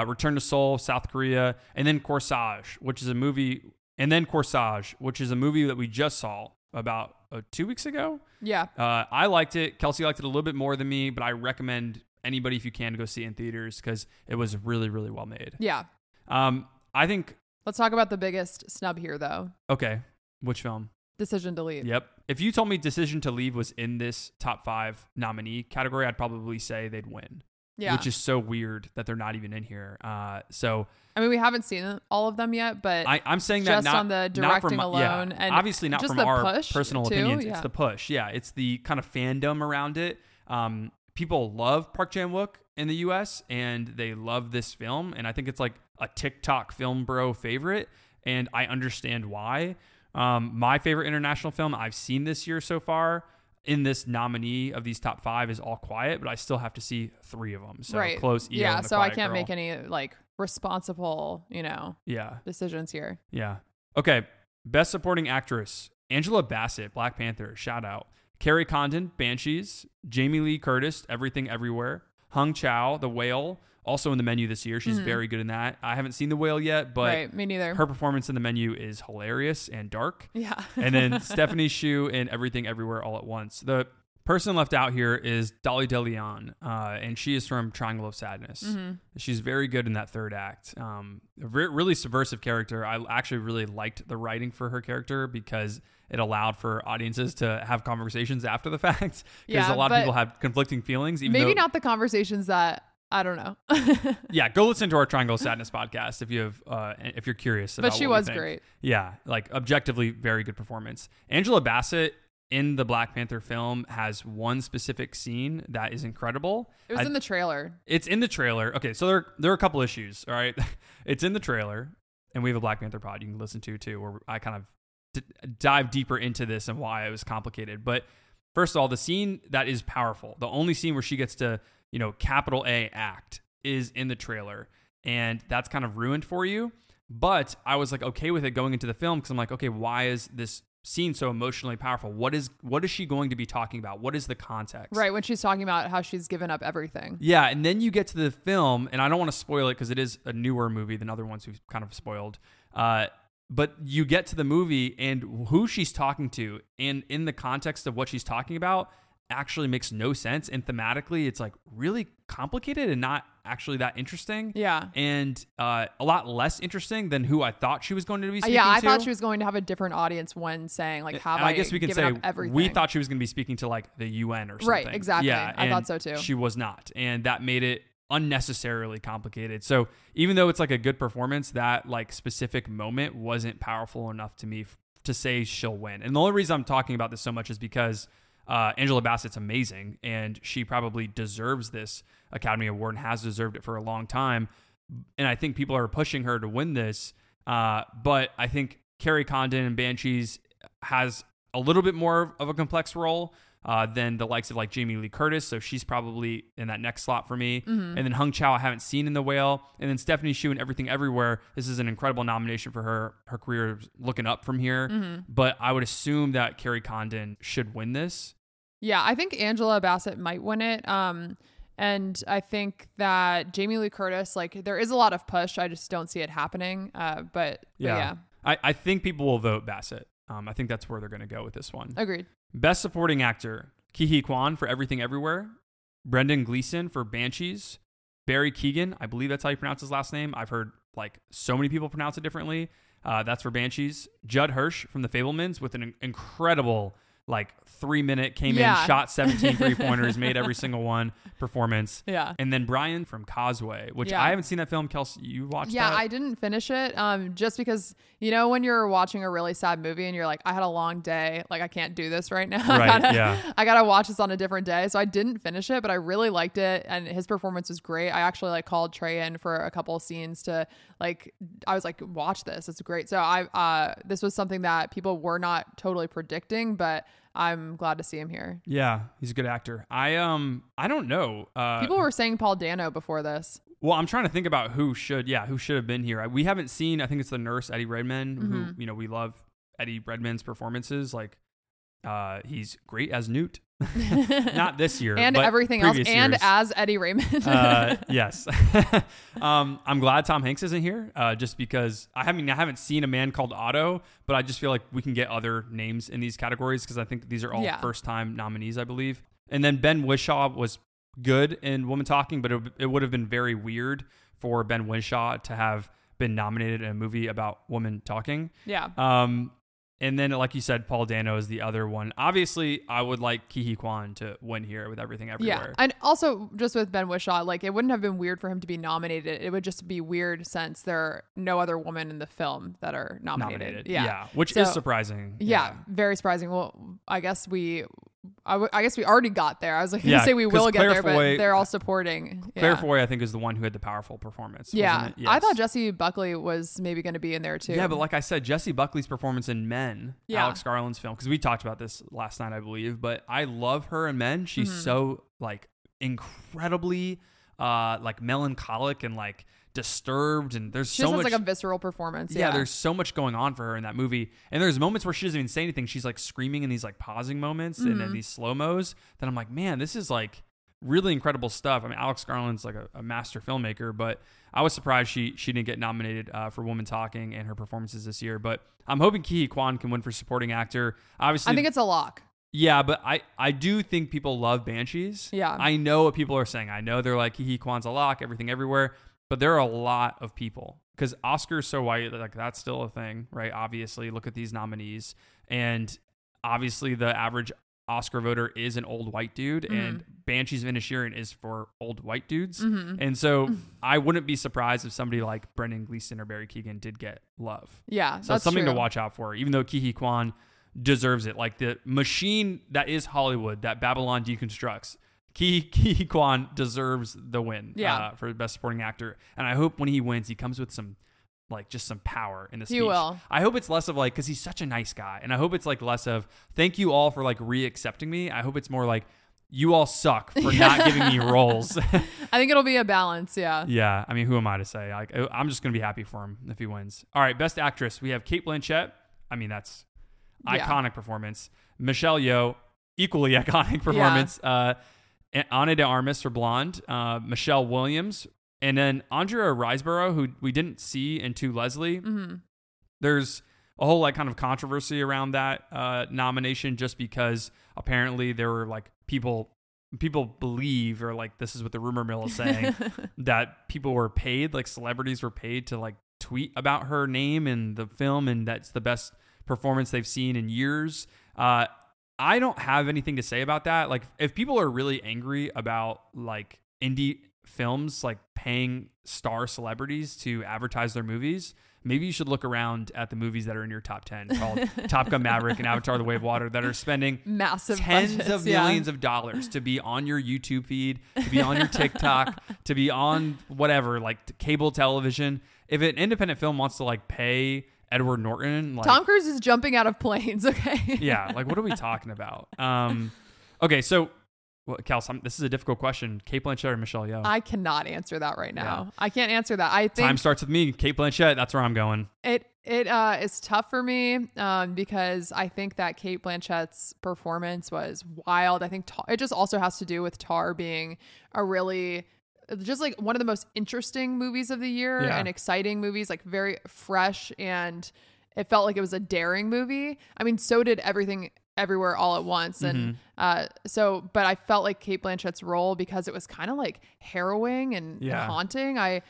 Uh, Return to Seoul, South Korea, and then Corsage, which is a movie, and then Corsage, which is a movie that we just saw about uh, two weeks ago. Yeah. Uh, I liked it. Kelsi liked it a little bit more than me, but I recommend anybody if you can to go see it in theaters because it was really, really well made. Yeah. Um, I think Let's talk about the biggest snub here, though. okay, which film? Decision to leave. Yep. If you told me Decision to Leave was in this top five nominee category, I'd probably say they'd win. Yeah. Which is so weird that they're not even in here. Uh, so I mean, we haven't seen all of them yet, but I, I'm saying that just not on the not from directing alone yeah, and obviously not just from the our push, personal too, opinions. yeah. It's the push. Yeah, it's the kind of fandom around it. Um, people love Park Chan Wook in the U.S. and they love this film, and I think it's like a TikTok film bro favorite, and I understand why. Um, my favorite international film I've seen this year so far in this nominee of these top five is All Quiet, but I still have to see three of them. So right. close. EO yeah. So I can't Girl. make any like responsible, you know, Yeah. decisions here. Yeah. Okay. Best supporting actress Angela Bassett, Black Panther, shout out. Kerry Condon, Banshees. Jamie Lee Curtis, Everything Everywhere. Hong Chau, The Whale, also in the menu this year. She's very good in that. I haven't seen The Whale yet, but Mm-hmm. right. Me neither. her performance in the menu is hilarious and dark. yeah. And then Stephanie Hsu in Everything Everywhere All at Once. The person left out here is Dolly de Leon, uh, and she is from Triangle of Sadness. Mm-hmm. She's very good in that third act. Um, a re- really subversive character. I actually really liked the writing for her character because it allowed for audiences to have conversations after the fact. Because Yeah, a lot of people have conflicting feelings. Even Maybe though, not the conversations that I don't know. Yeah, go listen to our Triangle Sadness podcast if you have, uh, if you're curious. About but she was great. Yeah, like objectively very good performance. Angela Bassett in the Black Panther film has one specific scene that is incredible. It was I- in the trailer. it's in the trailer. Okay, so there there are a couple issues. All right, it's in the trailer, and we have a Black Panther pod you can listen to too, where I kind of d- dive deeper into this and why it was complicated. But first of all, the scene that is powerful, the only scene where she gets to you know capital A act is in the trailer, and that's kind of ruined for you. But I was like okay with it going into the film because I'm like, okay, why is this scene so emotionally powerful? What is what is she going to be talking about? What is the context? Right. When she's talking about how she's given up everything. Yeah, and then you get to the film, and I don't want to spoil it because it is a newer movie than other ones we've kind of spoiled. Uh, but you get to the movie, and who she's talking to, and in the context of what she's talking about, actually makes no sense. And thematically, it's like really complicated and not actually that interesting. Yeah. And uh, a lot less interesting than who I thought she was going to be Uh, speaking yeah, I to. thought she was going to have a different audience when saying like, "Have And I, guess we can say everything?" we thought she was going to be speaking to like the UN or something. Right, exactly. Yeah, I thought so, too. She was not, and that made it unnecessarily complicated. So even though it's like a good performance, that like specific moment wasn't powerful enough to me f- to say she'll win. And the only reason I'm talking about this so much is because uh, Angela Bassett's amazing, and she probably deserves this Academy Award and has deserved it for a long time. And I think people are pushing her to win this. Uh, but I think Kerry Condon and Banshees has a little bit more of a complex role uh, than the likes of like Jamie Lee Curtis. So she's probably in that next slot for me. And then Hong Chau, I haven't seen in The Whale. And then Stephanie Hsu and Everything Everywhere. This is an incredible nomination for her. Her career is looking up from here. But I would assume that Kerry Condon should win this. Yeah, I think Angela Bassett might win it. Um, and I think that Jamie Lee Curtis, like, there is a lot of push. I just don't see it happening. Uh, but, but yeah. I, I think people will vote Bassett. Um, I think that's where they're going to go with this one. agreed. Best Supporting Actor: Ke Huy Quan for Everything Everywhere, Brendan Gleeson for Banshees, Barry Keoghan, I believe that's how you pronounce his last name. I've heard like so many people pronounce it differently. Uh, that's for Banshees. Judd Hirsch from The Fabelmans with an incredible like three minute came Yeah. in, shot 17 three pointers, made every single one performance. Yeah. And then Brian from Causeway, which Yeah. I haven't seen that film. Kelsi, you watched Yeah, that? I didn't finish it. Um, just because you know when you're watching a really sad movie and you're like, I had a long day, like I can't do this right now. Right, I gotta, yeah. I gotta watch this on a different day. So I didn't finish it, but I really liked it, and his performance was great. I actually like called Trey in for a couple of scenes to like. I was like, watch this, it's great. So I, uh, this was something that people were not totally predicting, but I'm glad to see him here. yeah, he's a good actor. I um, I don't know. Uh, People were saying Paul Dano before this. Well, I'm trying to think about who should, yeah, who should have been here. I- We haven't seen. I think it's the nurse Eddie Redmayne who Mm-hmm. you know we love Eddie Redmayne's performances. Like, uh, he's great as Newt. Not this year, and everything else, and years. as Eddie Raymond. uh, yes. um, I'm glad Tom Hanks isn't here, uh, just because I mean I haven't seen a man called Otto, but I just feel like we can get other names in these categories because I think these are all Yeah. first time nominees, I believe. And then Ben Whishaw was good in Woman Talking, but it, it would have been very weird for Ben Whishaw to have been nominated in a movie about woman talking. yeah. Um, and then, like you said, Paul Dano is the other one. Obviously, I would like Ke Huy Quan to win here with everything everywhere. Yeah, and also just with Ben Whishaw, like it wouldn't have been weird for him to be nominated. It would just be weird since there are no other women in the film that are nominated. nominated. Yeah, which So- is surprising. Yeah, very surprising. Well, I guess we, I, w- I guess we already got there. I was like, Yeah, say we will get Claire there, Foy- but they're all supporting. Claire yeah. Foy, I think, is the one who had the powerful performance. Yeah, it? I thought Jessie Buckley was maybe going to be in there too. Yeah, but like I said, Jessie Buckley's performance in Men, Yeah. Alex Garland's film, because we talked about this last night, I believe. But I love her in Men. She's Mm-hmm. so like incredibly, uh, like melancholic and like disturbed, and there's she so much. like a visceral performance. yeah, Yeah, there's so much going on for her in that movie, and there's moments where she doesn't even say anything. She's like screaming in these like pausing moments and Mm-hmm. then these slow mos. That I'm like, man, this is like really incredible stuff. I mean, Alex Garland's like a, a master filmmaker, but I was surprised she she didn't get nominated uh, for Woman Talking and her performances this year. But I'm hoping Ke Huy Quan can win for supporting actor. Obviously, I think it's a lock. yeah, but I, I do think people love Banshees. Yeah. I know what people are saying. I know they're like, Ke Huy Quan's a lock, everything everywhere. But there are a lot of people because Oscar's so white, like that's still a thing, right? Obviously, look at these nominees. And obviously, the average Oscar voter is an old white dude, Mm-hmm. and Banshees of Inisherin is for old white dudes. Mm-hmm. And so I wouldn't be surprised if somebody like Brendan Gleeson or Barry Keoghan did get love. Yeah, So that's it's something true. to watch out for, even though Ke Huy Quan deserves it. Like the machine that is Hollywood, that Babylon deconstructs. Ke Huy, Kihi Kwan deserves the win Yeah. uh, for best supporting actor. And I hope when he wins, he comes with some, like, just some power in the He speech. will. I hope it's less of like, because he's such a nice guy. And I hope it's like less of, thank you all for like re accepting me. I hope it's more like, you all suck for not giving me roles. I think it'll be a balance. Yeah. Yeah, I mean, who am I to say? Like, I'm just gonna be happy for him if he wins. All right, best actress. We have Cate Blanchett. I mean, that's Yeah. iconic performance. Michelle Yeoh, equally iconic performance. Uh, A- Ana de Armas for Blonde. Uh, Michelle Williams, and then Andrea Riseborough, who we didn't see in To Leslie. Mm-hmm. There's a whole like kind of controversy around that uh, nomination, just because apparently there were like people people believe or like this is what the rumor mill is saying that people were paid like celebrities were paid to like tweet about her name in the film and that's the best performance they've seen in years uh i don't have anything to say about that like if people are really angry about like indie films like paying star celebrities to advertise their movies maybe you should look around at the movies that are in your top 10 called top gun maverick and avatar the way of water that are spending Massive tens budgets, of yeah. millions of dollars to be on your YouTube feed, to be on your TikTok, to be on whatever, like cable television. If an independent film wants to like pay Edward Norton, like Tom Cruise is jumping out of planes. Okay. yeah, like what are we talking about? Um, okay, so well, Cal, some, this is a difficult question. Cate Blanchett or Michelle Yeoh? I cannot answer that right now. Yeah. I can't answer that. I think Time starts with me. Cate Blanchett. That's where I'm going. It it uh, is tough for me um, because I think that Cate Blanchett's performance was wild. I think Tar, it just also has to do with Tar being a really just like one of the most interesting movies of the year Yeah. and exciting movies, like very fresh and it felt like it was a daring movie. I mean, so did everything everywhere all at once and Mm-hmm. uh so but I felt like Cate Blanchett's role because it was kind of like harrowing and, and Yeah. haunting. I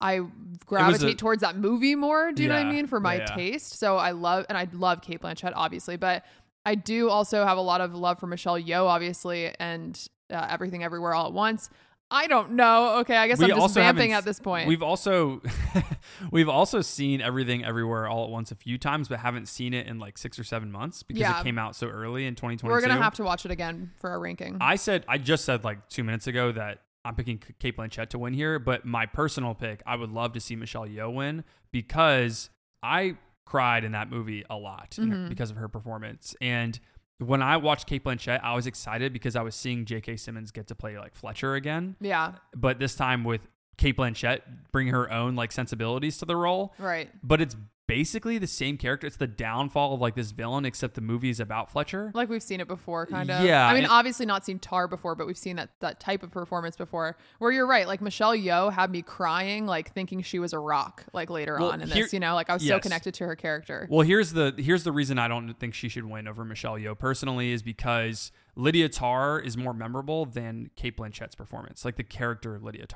I gravitate towards that movie more. Do you know what I mean? For my Yeah, yeah. taste. So I love, and I love Cate Blanchett, obviously, but I do also have a lot of love for Michelle Yeoh, obviously, and uh, Everything Everywhere All at Once. I don't know. Okay, I guess We I'm just vamping at this point. We've also we've also seen everything everywhere all at once a few times, but haven't seen it in like six or seven months because Yeah. it came out so early in 2022. We're gonna have to watch it again for our ranking. I said I just said like two minutes ago that I'm picking Cate Blanchett to win here, but my personal pick, I would love to see Michelle Yeoh win because I cried in that movie a lot in her- mm-hmm. because of her performance. And when I watched Cate Blanchett, I was excited because I was seeing J.K. Simmons get to play like Fletcher again, yeah, but this time with Cate Blanchett bring her own like sensibilities to the role. right. But it's basically the same character. It's the downfall of like this villain, except the movie is about Fletcher. Like we've seen it before, kind of. Yeah, I mean, obviously not seen Tar before, but we've seen that that type of performance before. Where you're right, like Michelle Yeoh had me crying, like thinking she was a rock, like later Well, on in here- this. You know, like I was so connected to her character. Well, here's the here's the reason I don't think she should win over Michelle Yeoh personally is because Lydia Tar is more memorable than Cate Blanchett's performance, like the character of Lydia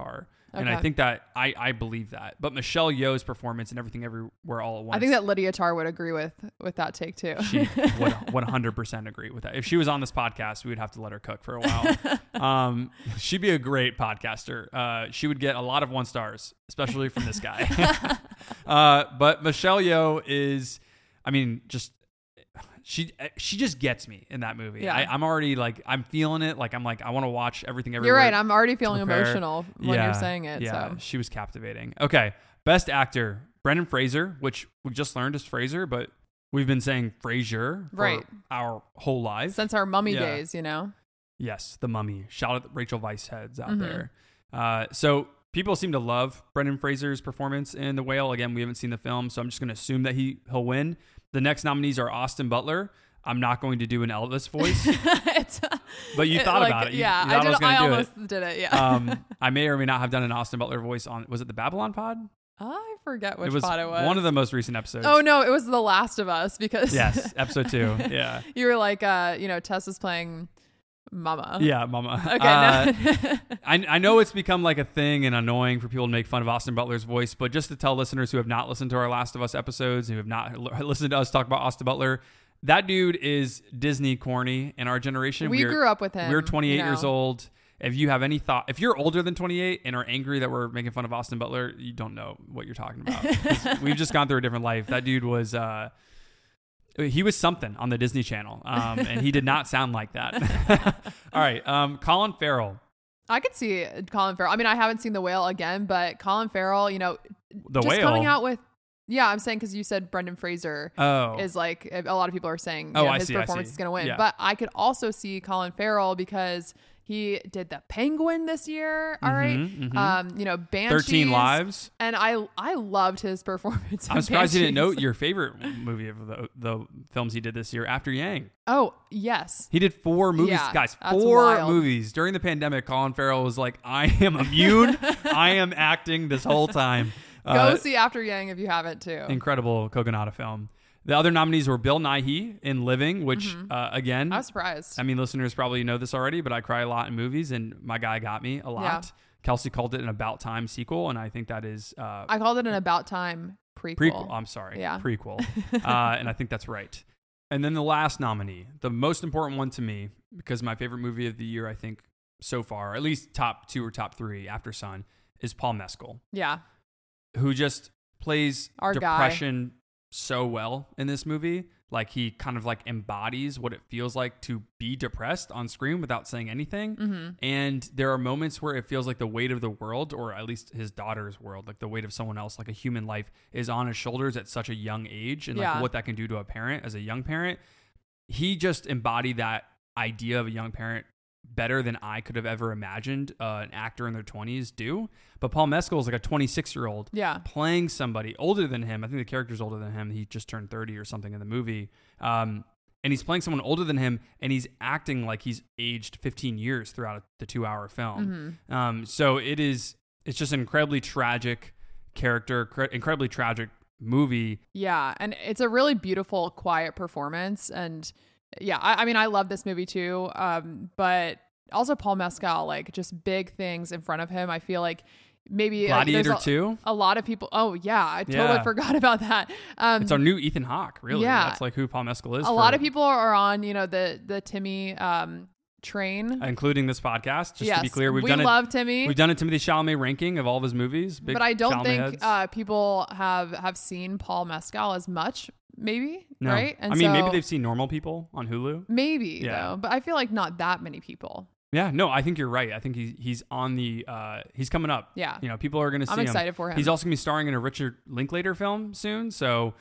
Tar. And I think that I I believe that. But Michelle Yeoh's performance and everything everywhere all at once. I think that Lydia Tar would agree with with that take too. she would 100% agree with that. If she was on this podcast, we would have to let her cook for a while. um, she'd be a great podcaster. Uh, she would get a lot of one stars, especially from this guy. uh, but Michelle Yeoh is, I mean, just she she just gets me in that movie. Yeah. I, I'm already like I'm feeling it. Like I'm like I want to watch everything everywhere. You're right. I'm already feeling emotional when Yeah, you're saying it. Yeah, So she was captivating. Okay, best actor Brendan Fraser, which we just learned is Fraser, but we've been saying Fraser for Right. our whole lives. since our mummy Yeah. days, you know. Yes, the mummy. Shout out to Rachel Weisz heads out Mhm. there. Uh, so people seem to love Brendan Fraser's performance in The Whale. Again, we haven't seen the film, so I'm just going to assume that he he'll win. The next nominees are Austin Butler. I'm not going to do an Elvis voice, but you it- thought like, about it. You, yeah, you I did. I do almost did it. Yeah. Um, I may or may not have done an Austin Butler voice on. Was it the Babylon Pod? I forget which it was, pod it was. one of the most recent episodes. Oh no, it was The Last of Us because yes, episode two. Yeah, you were like, uh, you know, Tess is playing Mama. yeah, Mama. Okay. Uh, no. I, I know it's become like a thing and annoying for people to make fun of Austin Butler's voice, but just to tell listeners who have not listened to our Last of Us episodes, who have not l- listened to us talk about Austin Butler, that dude is Disney corny in our generation. we We're- grew up with him. We're 28 you know. years old. If you have any thought, if you're older than 28 and are angry that we're making fun of Austin Butler, you don't know what you're talking about. We've just gone through a different life. That dude was, uh, he was something on the Disney Channel, um, and he did not sound like that. All right, um, Colin Farrell, I could see Colin Farrell. I mean, I haven't seen The Whale again, but Colin Farrell, you know, the just whale. coming out with. Yeah, I'm saying because you said Brendan Fraser Oh, is like a lot of people are saying Oh, know, his see, performance is going to win. Yeah. But I could also see Colin Farrell because he did the Penguin this year. All right, Mhm, mhm. um, you know, Banshees, 13 Lives. and I I loved his performance. I'm surprised you didn't note your favorite movie of the, the films he did this year, After Yang. Oh yes, He did four movies, Yeah, guys. Four wild. movies during the pandemic. Colin Farrell was like, "I am immune. I am acting this whole time." go Uh, see After Yang if you haven't too. incredible Kogonada film. The other nominees were Bill Nighy in Living, which uh, again, Mm-hmm. I was surprised. I mean, listeners probably know this already, but I cry a lot in movies, and my guy got me a lot. Kelsi called it an About Time sequel, and I think that is uh, I called it an About Time prequel. prequel. I'm sorry, Yeah. prequel, uh, and I think that's right. And then the last nominee, the most important one to me, because my favorite movie of the year, I think so far, at least top two or top three Aftersun, is Paul Mescal, Yeah, who just plays Our guy. So well in this movie. Like he kind of like embodies what it feels like to be depressed on screen without saying anything. Mm-hmm. And there are moments where it feels like the weight of the world, or at least his daughter's world, like the weight of someone else, like a human life, is on his shoulders at such a young age, and like Yeah. what that can do to a parent as a young parent. He just embodied that idea of a young parent better than I could have ever imagined uh, an actor in their 20s do. But Paul Mescal is like a 26 year old yeah, playing somebody older than him. I think the character's older than him. He just turned 30 or something in the movie. Um, and he's playing someone older than him, and he's acting like he's aged 15 years throughout the two hour film. Mhm. Um, so it is, it's just an incredibly tragic character, cr- incredibly tragic movie. yeah, and it's a really beautiful, quiet performance. And yeah, I, I mean, I love this movie too. Um, but also Paul Mescal, like just big things in front of him. I feel like maybe Gladiator a, 2. a lot of people. Oh yeah, I totally Yeah. forgot about that. Um, It's our new Ethan Hawke, really. Yeah. That's like who Paul Mescal is. a lot of people are on you know the the Timmy um, train. including this podcast. Just yes, to be clear, we've we done love it. Timmy. We've done a Timothée Chalamet ranking of all of his movies. Big but I don't Chalamet think uh, people have have seen Paul Mescal as much. Maybe no. right? I mean, maybe they've seen Normal People on Hulu. maybe Yeah. though. But I feel like not that many people. Yeah, no, I think you're right. I think he's he's on the uh he's coming up. Yeah. You know, people are going to see I'm him. excited for him. He's also going to be starring in a Richard Linklater film soon, so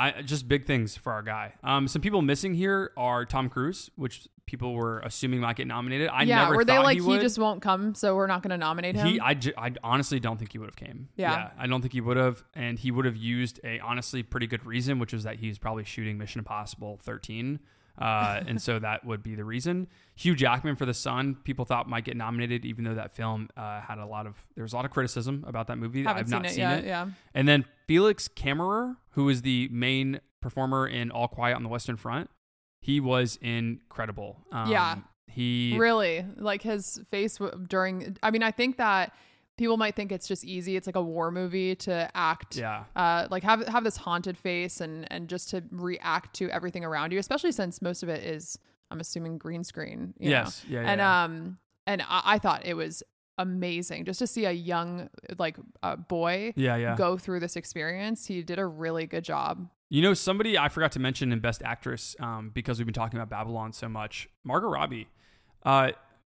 I just big things for our guy. Um some people missing here are Tom Cruise, which people were assuming might get nominated. I yeah, never were they like he, he, just won't come, so we're not going to nominate him? He, I, ju- I honestly don't think he would have came. Yeah. I don't think he would have, and he would have used a honestly pretty good reason, which was that he's probably shooting Mission Impossible 13, uh, and so that would be the reason. Hugh Jackman for The Son, people thought might get nominated, even though that film uh, had a lot of there was a lot of criticism about that movie. I've seen not it seen yet. it. Yeah, And then Felix Kammerer, who is the main performer in All Quiet on the Western Front, he was incredible. Um, Yeah. he really. Like his face w- during. I mean, I think that people might think it's just easy. It's like a war movie to act. yeah. Uh, like have have this haunted face and and just to react to everything around you, especially since most of it is, I'm assuming, green screen. know? Yes. Yeah. yeah, and yeah. um and I, I thought it was amazing just to see a young like uh, boy yeah. Yeah. go through this experience. He did a really good job. You know, somebody I forgot to mention in Best Actress um, because we've been talking about Babylon so much. Margot Robbie, uh,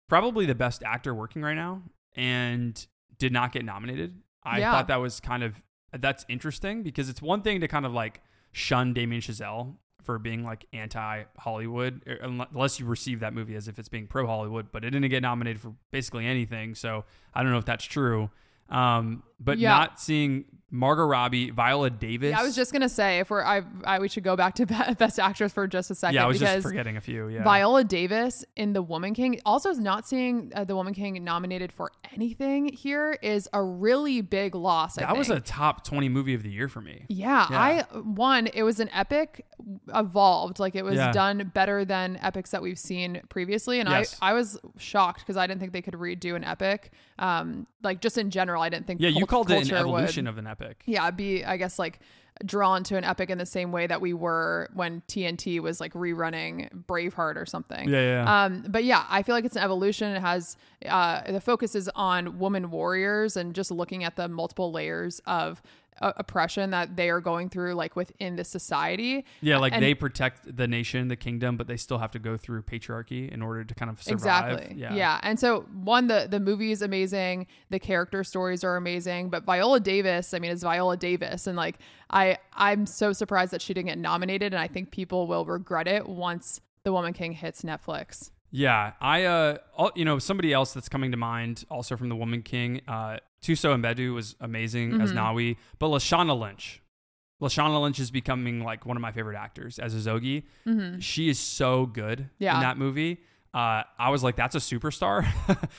probably the best actor working right now, and did not get nominated. I Yeah. thought that was kind of that's interesting because it's one thing to kind of like shun Damien Chazelle for being like anti Hollywood, unless you receive that movie as if it's being pro Hollywood, but it didn't get nominated for basically anything. So I don't know if that's true. Um, but Yeah. not seeing Margot Robbie, Viola Davis. Yeah, I was just gonna say if we're I, I we should go back to best actress for just a second yeah, I was because just forgetting a few. Yeah, Viola Davis in The Woman King, also is not seeing uh, The Woman King nominated for anything here is a really big loss. I that was a top twenty movie of the year for me. Yeah, Yeah. I one it was an epic evolved like it was Yeah. done better than epics that we've seen previously and Yes. I I was shocked because I didn't think they could redo an epic um like just in general I didn't think Yeah, you cult- called it an evolution would, of an epic. yeah be I guess like drawn to an epic in the same way that we were when TNT was like rerunning Braveheart or something Yeah, yeah, yeah. um, but yeah, I feel like it's an evolution. It has uh, the focus is on woman warriors and just looking at the multiple layers of uh, oppression that they are going through, like within the society. Yeah, like and- they protect the nation, the kingdom, but they still have to go through patriarchy in order to kind of survive. Exactly. Yeah. Yeah. And so one, the the movie is amazing. The character stories are amazing. But Viola Davis, I mean, it's Viola Davis, and like I I'm so surprised that she didn't get nominated, and I think people will regret it once The Woman King hits Netflix. Yeah, I uh, you know, somebody else that's coming to mind, also from The Woman King, uh, Thuso Mbedu was amazing as Mm-hmm. Nawi, but Lashana Lynch, Lashana Lynch is becoming like one of my favorite actors as Izogie. She is so good Mm-hmm. Yeah. in that movie. Uh, I was like, that's a superstar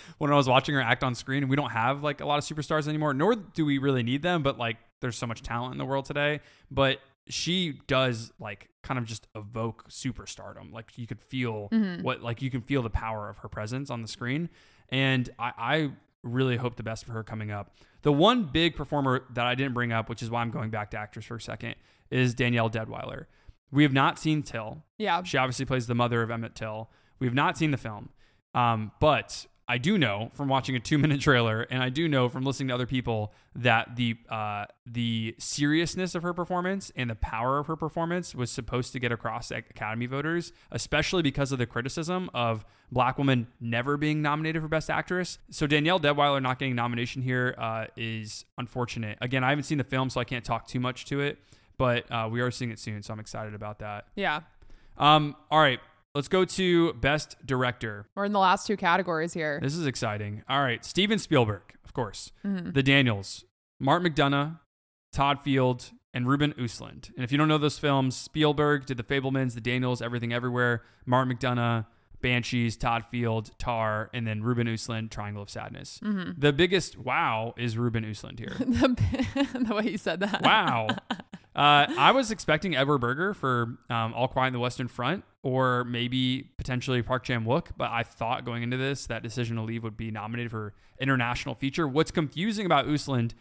when I was watching her act on screen. We don't have like a lot of superstars anymore, nor do we really need them. But like, there's so much talent in the world today. But she does like kind of just evoke superstardom. Like you could feel what, like you can feel the power of her presence on the screen. And I, I really hope the best for her coming up. The one big performer that I didn't bring up, which is why I'm going back to actors for a second, is Danielle Deadwyler. We have not seen Till. Yeah. She obviously plays the mother of Emmett Till. We have not seen the film, um, but I do know from watching a two-minute trailer, and I do know from listening to other people that the uh, the seriousness of her performance and the power of her performance was supposed to get across Academy voters, especially because of the criticism of black women never being nominated for Best Actress. So Danielle Deadwyler not getting nomination here uh, is unfortunate. Again, I haven't seen the film, so I can't talk too much to it, but uh, we are seeing it soon, so I'm excited about that. Yeah. Um, all right, let's go to best director. We're in the last two categories here. This is exciting. All right, Steven Spielberg, of course. Mm-hmm. The Daniels, Mark McDonagh, Todd Field, and Ruben Östlund. And if you don't know those films, Spielberg did The Fabelmans, The Daniels, Everything Everywhere, Mark McDonagh, Banshees, Todd Field, Tar, and then Ruben Östlund, Triangle of Sadness. Mm-hmm. The biggest wow is Ruben Östlund here. the, the way you said that. Wow. Uh, I was expecting Edward Berger for um, All Quiet in the Western Front, or maybe potentially Park Chan Wook. But I thought going into this that Decision to Leave would be nominated for international feature. What's confusing about Östlund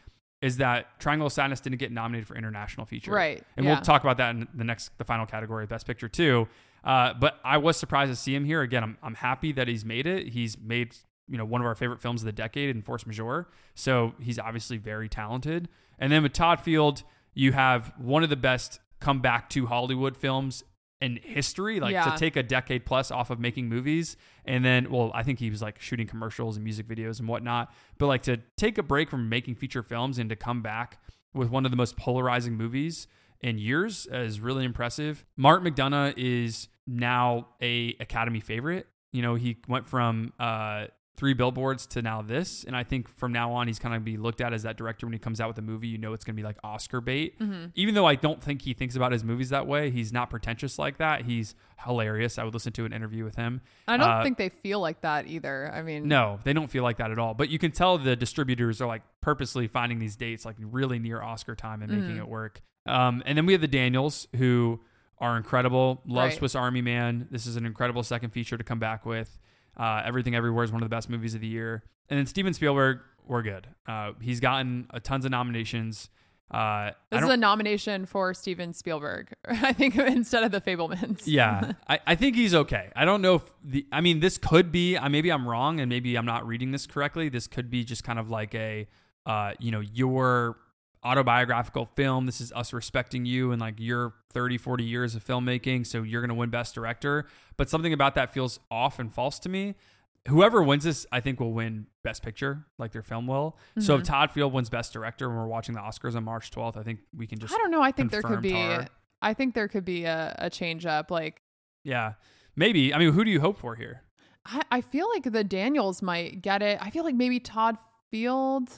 is that Triangle of Sadness didn't get nominated for international feature, Right, And yeah. we'll talk about that in the next, the final category, Best Picture too. Uh, but I was surprised to see him here. Again, I'm, I'm happy that he's made it. He's made you know one of our favorite films of the decade in Force Majeure, so he's obviously very talented. And then with Todd Field, you have one of the best comeback to Hollywood films in history. Like Yeah. to take a decade plus off of making movies, and then well, I think he was like shooting commercials and music videos and whatnot. But like to take a break from making feature films and to come back with one of the most polarizing movies in years is really impressive. Mark McDonagh is now a Academy favorite. You know, he went from uh, three billboards to now this, and I think from now on he's kind of be looked at as that director when he comes out with a movie. You know, it's going to be like Oscar bait. Mm-hmm. Even though I don't think he thinks about his movies that way, he's not pretentious like that. He's hilarious. I would listen to an interview with him. I don't Uh, think they feel like that either. I mean, no, they don't feel like that at all. But you can tell the distributors are like purposely finding these dates like really near Oscar time and making Mm. it work. Um, and then we have the Daniels who are incredible. Love Right. Swiss Army Man. This is an incredible second feature to come back with. Uh, Everything Everywhere is one of the best movies of the year. And then Steven Spielberg, we're good. Uh, he's gotten a tons of nominations. Uh, This is a nomination for Steven Spielberg, I think, instead of the Fabelmans. yeah, I, I think he's okay. I don't know if the. I mean, this could be. I maybe I'm wrong, and maybe I'm not reading this correctly. This could be just kind of like a, uh, you know, your autobiographical film. This is us respecting you and like your 30, 40 years of filmmaking. So you're gonna win Best Director. But something about that feels off and false to me. Whoever wins this, I think, will win Best Picture, like their film will. So if Mhm. Todd Field wins Best Director when we're watching the Oscars on March 12th, I think we can just I don't know. I think there could be. Tar. I think there could be a, a change up. Like yeah, maybe. I mean, who do you hope for here? I, I feel like the Daniels might get it. I feel like maybe Todd Field.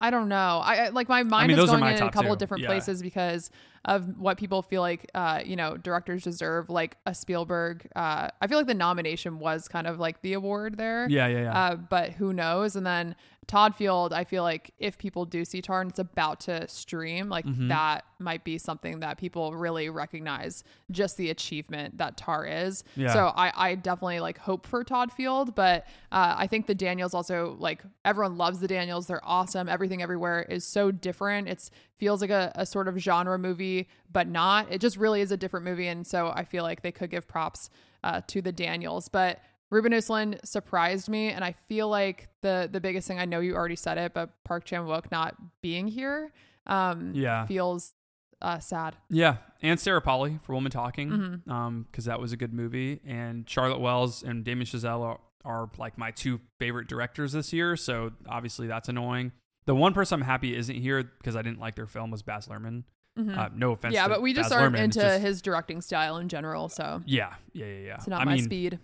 I don't know. I I- like my mind mean, is going in a couple two. of different Yeah. places because of what people feel like. Uh, you know, directors deserve like a Spielberg. Uh, I feel like the nomination was kind of like the award there. Yeah, yeah, yeah. Uh, but who knows? And then Todd Field, I feel like if people do see Tar and it's about to stream, like Mhm. that might be something that people really recognize just the achievement that Tar is. Yeah. So I, I definitely like hope for Todd Field, but uh, I think the Daniels also like everyone loves the Daniels. They're awesome. Everything everywhere is so different. It's feels like a, a sort of genre movie, but not. It just really is a different movie. And so I feel like they could give props uh, to the Daniels. But Ruben Östlund surprised me, and I feel like the the biggest thing I know you already said it, but Park Chan Wook not being here, um, Yeah. feels uh, sad. Yeah, and Sarah Polley for Woman Talking, Mhm. um, because that was a good movie. And Charlotte Wells and Damien Chazelle are, are like my two favorite directors this year. So obviously that's annoying. The one person I'm happy isn't here because I didn't like their film was Baz Luhrmann. Mhm. Uh, no offense. yeah, but we just Baz aren't it's into just- his directing style in general, so Yeah, yeah, yeah, yeah. it's not I my mean, speed.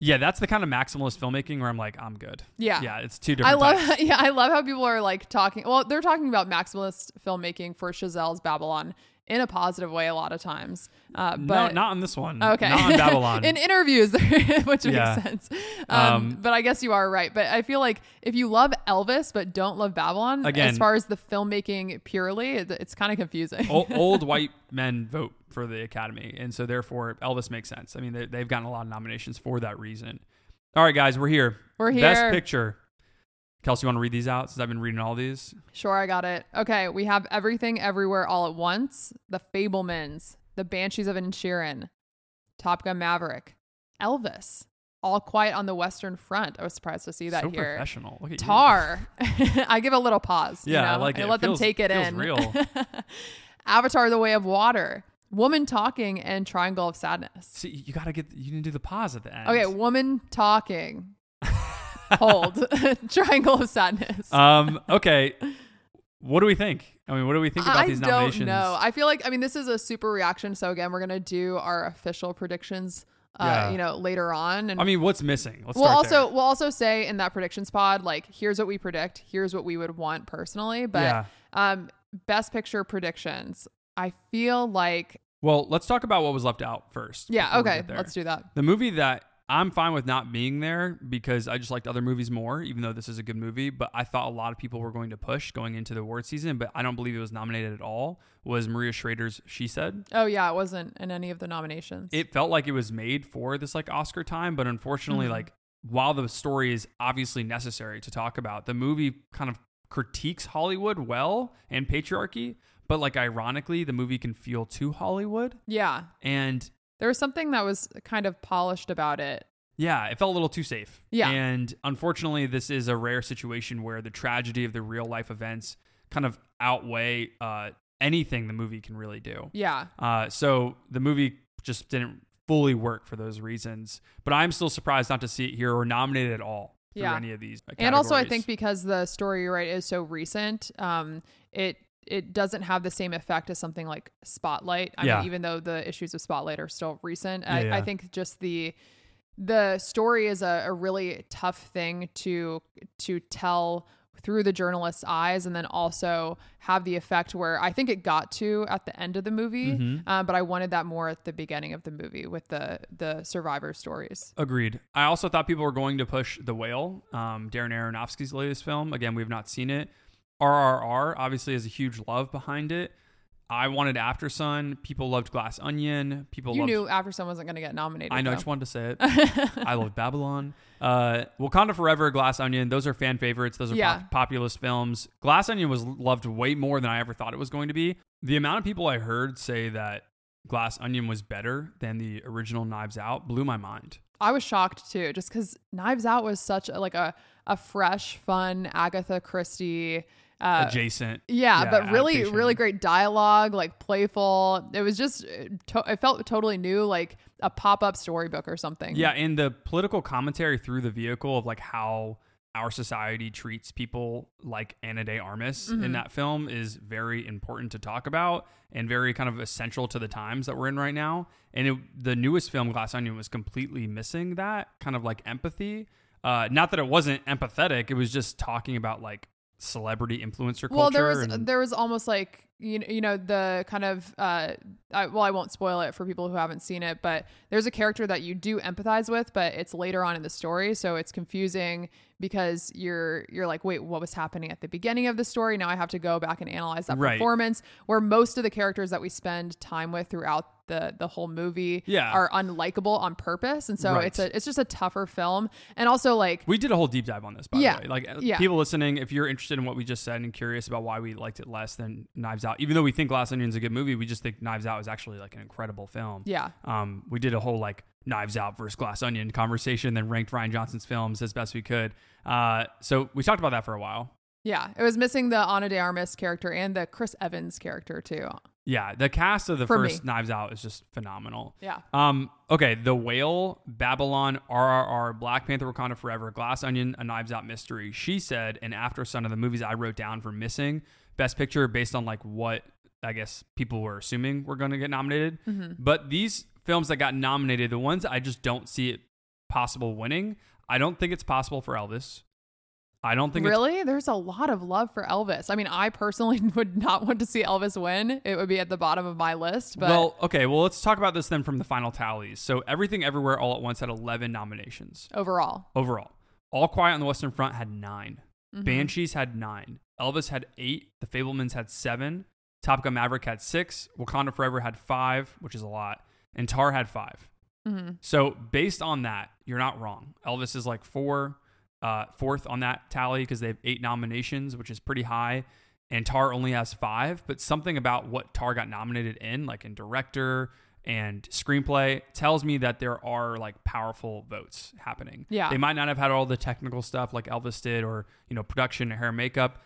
Yeah, that's the kind of maximalist filmmaking where I'm like, I'm good. Yeah. Yeah, it's two different. I love types. yeah, I love how people are like talking well, they're talking about maximalist filmmaking for Chazelle's Babylon in a positive way a lot of times. Uh, but no, not on this one. Okay. not on Babylon. in interviews, which Yeah. makes sense. Um, Um, but I guess you are right. But I feel like if you love Elvis but don't love Babylon, Again- as far as the filmmaking purely, it, it's kind of confusing. old, old white men vote for the Academy, and so therefore Elvis makes sense. I mean, they, they've gotten a lot of nominations for that reason. All right, guys, we're here. We're here. Best. Picture. Kelsi, you want to read these out since I've been reading all these? Sure, I got it. Okay, we have Everything Everywhere All at Once, The Fabelmans, The Banshees of Inisherin, Top Gun Maverick, Elvis, All Quiet on the Western Front. I was surprised to see that so here. professional. Look at you. Tar. I give a little pause. you Yeah, I like it. let It them take it feels in. real. Avatar: The Way of Water, Woman Talking, and Triangle of Sadness. See, you gotta get. You need to do the pause at the end. Okay, Woman Talking. Hold. Triangle of Sadness. Um. Okay. What do we think? I mean, what do we think about I these don't nominations? know. I feel like I mean this is a super reaction. So again, we're gonna do our official predictions. Uh, Yeah. you know, later on, and I mean, what's missing? Let's we'll also there. we'll also say in that predictions pod, like here's what we predict, here's what we would want personally. But Yeah. um, best picture predictions. I feel like Well, let's talk about what was left out first. yeah, okay, let's do that. The movie that I'm fine with not being there because I just liked other movies more, even though this is a good movie. But I thought a lot of people were going to push going into the award season, but I don't believe it was nominated at all. Was Maria Schrader's She Said? Oh yeah, it wasn't in any of the nominations. It felt like it was made for this like Oscar time, but unfortunately, Mhm. like while the story is obviously necessary to talk about, the movie kind of critiques Hollywood well and patriarchy, but like ironically, the movie can feel too Hollywood. yeah, And there was something that was kind of polished about it. Yeah, it felt a little too safe. Yeah. And unfortunately, this is a rare situation where the tragedy of the real life events kind of outweigh uh, anything the movie can really do. Yeah, Uh, so the movie just didn't fully work for those reasons. But I'm still surprised not to see it here or nominated at all Yeah. any of these. uh, and also I think because the story you're right is so recent, um, it it doesn't have the same effect as something like Spotlight. I Yeah. mean, even though the issues of Spotlight are still recent, Yeah, I, yeah. I think just the the story is a, a really tough thing to to tell through the journalist's eyes and then also have the effect where I think it got to at the end of the movie, Mm-hmm. um, but I wanted that more at the beginning of the movie with the the survivor stories. Agreed. I also thought people were going to push The Whale, um, Darren Aronofsky's latest film. Again, we've not seen it. RRR obviously has a huge love behind it. I wanted Aftersun. People loved Glass Onion. People You loved. knew After Sun wasn't going to get nominated. I know. I though. just wanted to say it. I love Babylon. Uh, Wakanda Forever, Glass Onion. Those are fan favorites. Those are Yeah. pop- populist films. Glass Onion was loved way more than I ever thought it was going to be. The amount of people I heard say that Glass Onion was better than the original Knives Out blew my mind. I was shocked too, just because Knives Out was such a, like a a fresh, fun Agatha Christie. Uh, Adjacent. yeah, yeah, but really, adaptation. really great dialogue, like playful. It was just, to- it felt totally new, like a pop up storybook or something. Yeah, and the political commentary through the vehicle of like how our society treats people like Ana de Armas Mm-hmm. in that film is very important to talk about and very kind of essential to the times that we're in right now. And it, the newest film, Glass Onion, was completely missing that kind of like empathy. Uh, not that it wasn't empathetic; it was just talking about like celebrity influencer culture. Well, there was and- there was almost like you know, you know the kind of uh, I, well, I won't spoil it for people who haven't seen it, but there's a character that you do empathize with, but it's later on in the story, so it's confusing because you're you're like, wait, what was happening at the beginning of the story? Now I have to go back and analyze that Right. performance. Where most of the characters that we spend time with throughout the the whole movie Yeah. are unlikable on purpose, and so Right. it's a it's just a tougher film, and also like We did a whole deep dive on this, by Yeah. the way. Like uh, Yeah. people listening, if you're interested in what we just said and curious about why we liked it less than Knives Out, even though we think Glass is a good movie, we just think Knives Out is actually like an incredible film. yeah, Um, we did a whole like Knives Out versus Glass Onion conversation, then ranked Rian Johnson's films as best we could. Uh, so we talked about that for a while. yeah, it was missing the Ana de Armas character and the Chris Evans character too. Yeah, the cast of the For first me. Knives Out is just phenomenal. Yeah. Um, okay, The Whale, Babylon, RRR, Black Panther Wakanda Forever, Glass Onion, A Knives Out Mystery. She said, and Aftersun of the movies I wrote down for missing Best Picture based on like what I guess people were assuming were going to get nominated. Mm-hmm. But these films that got nominated, the ones I just don't see it possible winning, I don't think it's possible for Elvis. I don't think it's Really? There's a lot of love for Elvis. I mean, I personally would not want to see Elvis win. It would be at the bottom of my list, but well, okay, well, let's talk about this then from the final tallies. So, Everything Everywhere All at Once had 11 nominations. overall. overall. All Quiet on the Western Front had 9 Mhm. Banshees had nine. Elvis had eight. The Fabelmans had seven. Top Gun Maverick had six. Wakanda Forever had five, which is a lot. And Tar had five. Mhm. So based on that, you're not wrong. Elvis is like four, uh, fourth on that tally because they have eight nominations, which is pretty high. And Tar only has five, but something about what Tar got nominated in, like in director and screenplay, tells me that there are like powerful votes happening. Yeah. They might not have had all the technical stuff like Elvis did or, you know, production, and hair and makeup,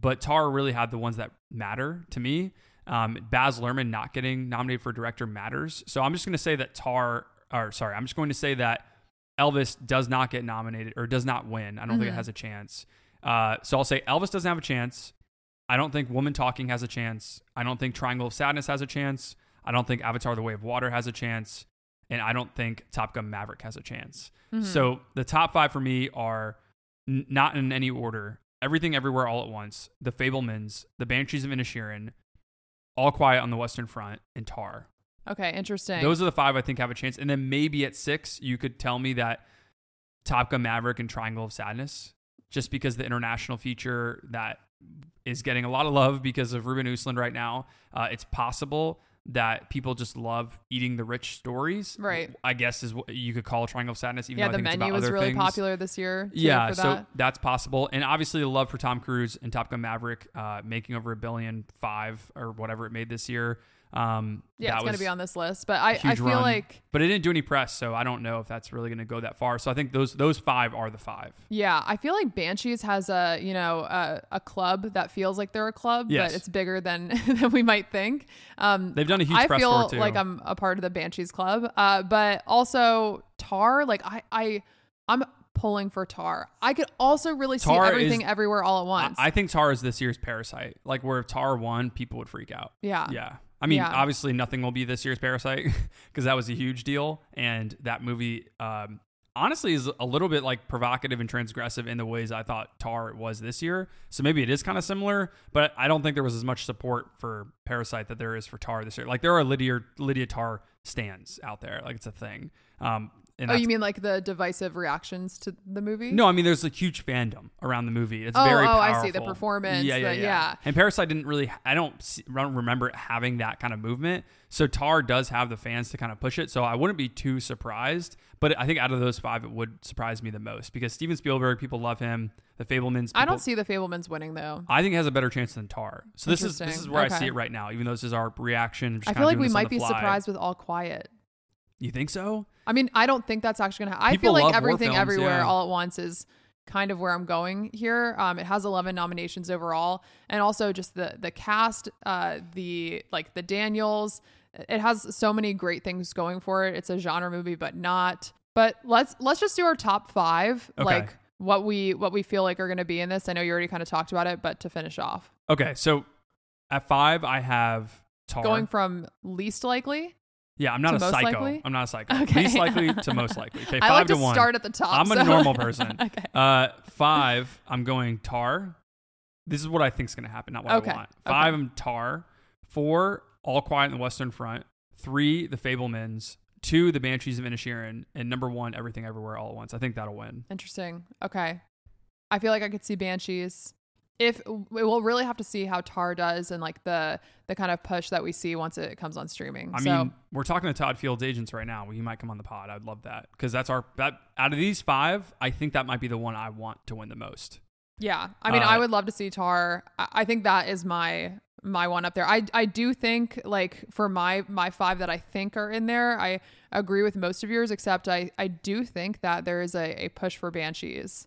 but Tar really had the ones that matter to me. Um, Baz Luhrmann not getting nominated for director matters. So I'm just going to say that Tar, or sorry, I'm just going to say that Elvis does not get nominated or does not win. I don't think it Mhm. has a chance. Uh, so I'll say Elvis doesn't have a chance. I don't think Woman Talking has a chance. I don't think Triangle of Sadness has a chance. I don't think Avatar: The Way of Water has a chance, and I don't think Top Gun Maverick has a chance. Mhm. So the top five for me are n- not in any order. Everything, Everywhere, All at Once, The Fabelmans, The Banshees of Inisherin, All Quiet on the Western Front, and Tar. Okay, interesting. Those are the five I think have a chance. And then maybe at six, you could tell me that Top Gun Maverick and Triangle of Sadness, just because the international feature that is getting a lot of love because of Ruben Östlund right now. Uh, it's possible that people just love eating the rich stories. Right. I guess is what you could call a Triangle of Sadness. Even yeah, though I the think it's menu was really things. popular this year. too, Yeah, for so that. that's possible, and obviously the love for Tom Cruise and Top Gun Maverick, uh, making over a billion five or whatever it made this year. Um, yeah, it's going to be on this list. But I, huge feel run. like but it didn't do any press, so I don't know if that's really going to go that far. So I think those those five are the five. Yeah, I feel like Banshees has a you know a, a club that feels like they're a club, Yes. but it's bigger than than we might think. Um, They've done a huge I press feel for it too. like I'm a part of the Banshees club, uh, but also Tar. Like I I I'm pulling for Tar. I could also really Tar see everything is- everywhere all at I, once. I think Tar is this year's Parasite. Like where if Tar won, people would freak out. yeah. Yeah. I mean, Yeah. obviously, nothing will be this year's Parasite because that was a huge deal. And that movie, um, honestly, is a little bit like provocative and transgressive in the ways I thought Tar was this year. So maybe it is kind of similar, but I don't think there was as much support for Parasite that there is for Tar this year. Like there are Lydia Lydia Tar stands out there, like it's a thing. Um, and Oh, you mean like the divisive reactions to the movie? no, I mean there's a huge fandom around the movie. It's Oh, very oh, powerful. I see. The performance, Yeah, yeah, the- yeah. yeah. And Parasite didn't really. I don't. See, I don't remember it having that kind of movement. So Tar does have the fans to kind of push it. So I wouldn't be too surprised. But I think out of those five, it would surprise me the most because Steven Spielberg, people love him. The Fabelmans. I don't see the Fabelmans winning though. I think it has a better chance than Tar. So this is this is where I see it right now. Even though this is our reaction. I feel like we might be fly. surprised with All Quiet. You think so? I mean, I don't think that's actually gonna. Ha- I People feel like everything, films, everywhere, yeah. all at once is kind of where I'm going here. Um, it has 11 nominations overall, and also just the the cast, uh, the like the Daniels. It has so many great things going for it. It's a genre movie, but not. But let's let's just do our top five, Okay. like what we what we feel like are going to be in this. I know you already kind of talked about it, but to finish off, Okay. So at five, I have Tar. going from least likely. Yeah, I'm not a most psycho. likely? I'm not a psycho. Okay. Least likely to most likely. Okay, five I like to, to one. start at the top. I'm a normal person. okay. Uh, five, I'm going Tar. This is what I think is going to happen, not what Okay. I want. Five. I'm Tar. Four, All Quiet in the Western Front. Three, The Fabelmans. Two, The Banshees of Inisherin. And number one, Everything Everywhere All at Once. I think that'll win. Interesting. Okay. I feel like I could see Banshees. If we'll really have to see how Tar does and like the the kind of push that we see once it comes on streaming. I so mean, we're talking to Todd Field's agents right now. He might come on the pod. I'd love that because that's our that out of these five, I think that might be the one I want to win the most. yeah, I mean, uh, I would love to see Tar. I, I think that is my my one up there. I I do think like for my my five that I think are in there, I agree with most of yours, except I I do think that there is a, a push for Banshees.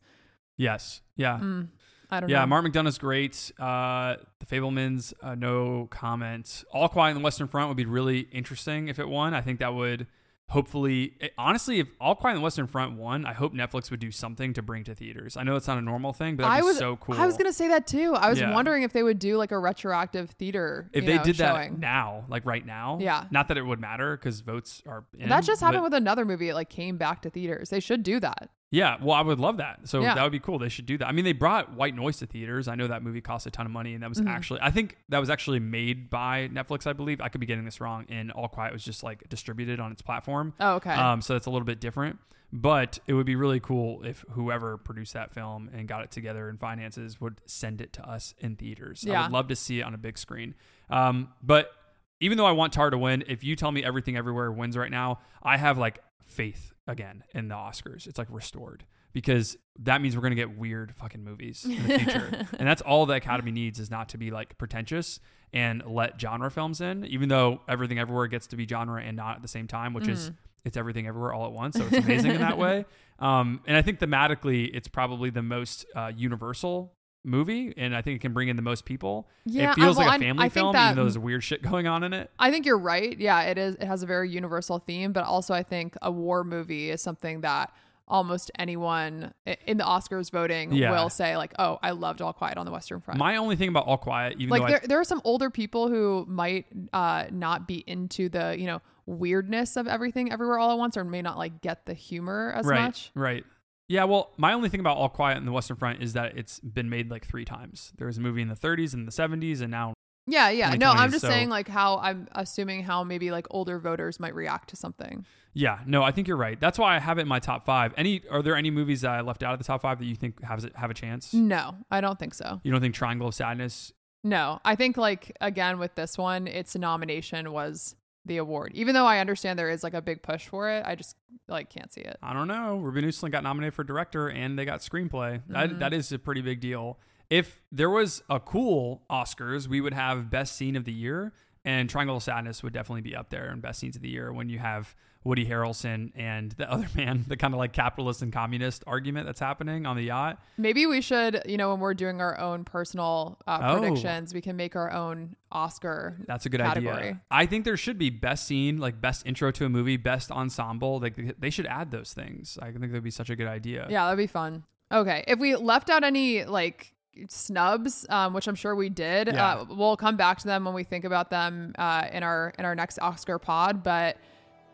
Yes. Yeah. Mm, I don't Yeah, know. Mark McDonagh's great. Uh, the Fabelmans, uh, no comment. All Quiet in the Western Front would be really interesting if it won. I think that would hopefully, it- honestly, if All Quiet in the Western Front won, I hope Netflix would do something to bring to theaters. I know it's not a normal thing, but I be was so cool. I was gonna say that too. I was Yeah. wondering if they would do like a retroactive theater. if you they know, did that now, like right now, Yeah. Not that it would matter because votes are. In, that just happened with another movie. It like came back to theaters. They should do that. Yeah, well, I would love that. So Yeah. that would be cool. They should do that. I mean, they brought White Noise to theaters. I know that movie cost a ton of money, and that was Mhm. actually, I think that was actually made by Netflix. I believe I could be getting this wrong. And All Quiet was just like distributed on its platform. Oh, okay. Um, so that's a little bit different. But it would be really cool if whoever produced that film and got it together in finances would send it to us in theaters. Yeah. I would love to see it on a big screen. Um, but even though I want Tar to win, if you tell me Everything Everywhere wins right now, I have like faith again in the Oscars. It's like restored because that means we're going to get weird fucking movies in the future. and that's all the Academy needs is not to be like pretentious and let genre films in, even though Everything Everywhere gets to be genre and not at the same time, which is Mhm. it's everything everywhere all at once. So it's amazing in that way. Um, and I think thematically, it's probably the most uh, universal movie, and I think it can bring in the most people. Yeah, it feels I- well, like a family I think film, that- even though there's weird shit going on in it. I think you're right. Yeah, it is. It has a very universal theme, but also I think a war movie is something that almost anyone in the Oscars voting Yeah. will say like, "Oh, I loved All Quiet on the Western Front." My only thing about All Quiet, even like there, I, there are some older people who might uh, not be into the you know weirdness of everything everywhere all at once, or may not like get the humor as right, much. right. Yeah, well, my only thing about All Quiet in the Western Front is that it's been made like three times. There was a movie in the 30s and the 70s, and now Yeah, yeah. No, I'm just so- saying like how I'm assuming how maybe like older voters might react to something. Yeah, no, I think you're right. That's why I have it in my top five. Any are there any movies that I left out of the top five that you think have have a chance? No, I don't think so. You don't think Triangle of Sadness? No, I think like again with this one, its nomination was the award. Even though I understand there is like a big push for it, I just like can't see it. I don't know. Ruben Östlund got nominated for director and they got screenplay. That mm-hmm. that is a pretty big deal. If there was a cool Oscars, we would have best scene of the year, and Triangle of Sadness would definitely be up there in best scenes of the year when you have Woody Harrelson and the other man, the kind of like capitalist and communist argument that's happening on the yacht. Maybe we should, you know, when we're doing our own personal uh, Oh. predictions, we can make our own Oscar. That's a good category. idea. I think there should be best scene, like best intro to a movie, best ensemble. Like they should add those things. I think that'd be such a good idea. Yeah, that'd be fun. Okay, if we left out any like snubs, um, which I'm sure we did, Yeah. uh, we'll come back to them when we think about them uh, in our in our next Oscar pod. But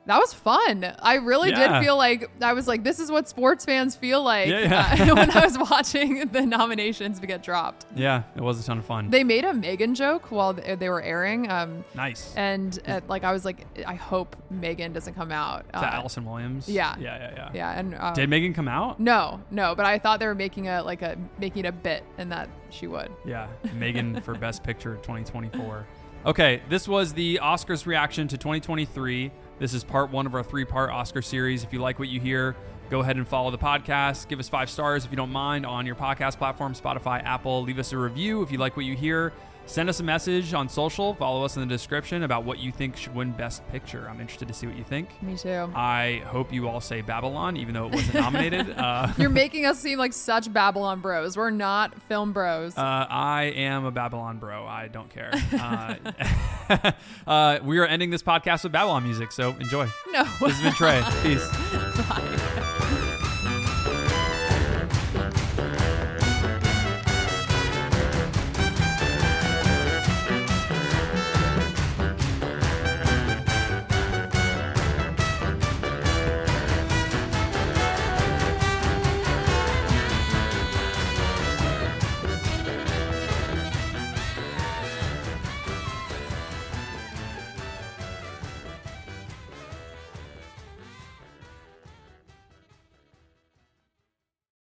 that was fun. I really Yeah. did feel like I was like, this is what sports fans feel like Yeah, yeah. uh, when I was watching the nominations get dropped. Yeah, it was a ton of fun. They made a Megan joke while they were airing. Um, nice. and uh, like I was like, I hope Megan doesn't come out. Uh, Allison Williams? yeah. Yeah, yeah, yeah. yeah, and uh, Did Megan come out? no, no, but I thought they were making a like a making a bit and that she would. Yeah, Megan for Best Picture 2024. Okay, this was the Oscars reaction to 2023. This is part one of our three part Oscar series. If you like what you hear, go ahead and follow the podcast. Give us five stars if you don't mind on your podcast platform, Spotify, Apple. Leave us a review if you like what you hear. Send us a message on social. Follow us in the description about what you think should win Best Picture. I'm interested to see what you think. Me too. I hope you all say Babylon, even though it wasn't nominated. Uh, You're making us seem like such Babylon bros. We're not film bros. Uh, I am a Babylon bro. I don't care. Uh, uh, we are ending this podcast with Babylon music, so enjoy. no. This has been Trey. Peace. Bye.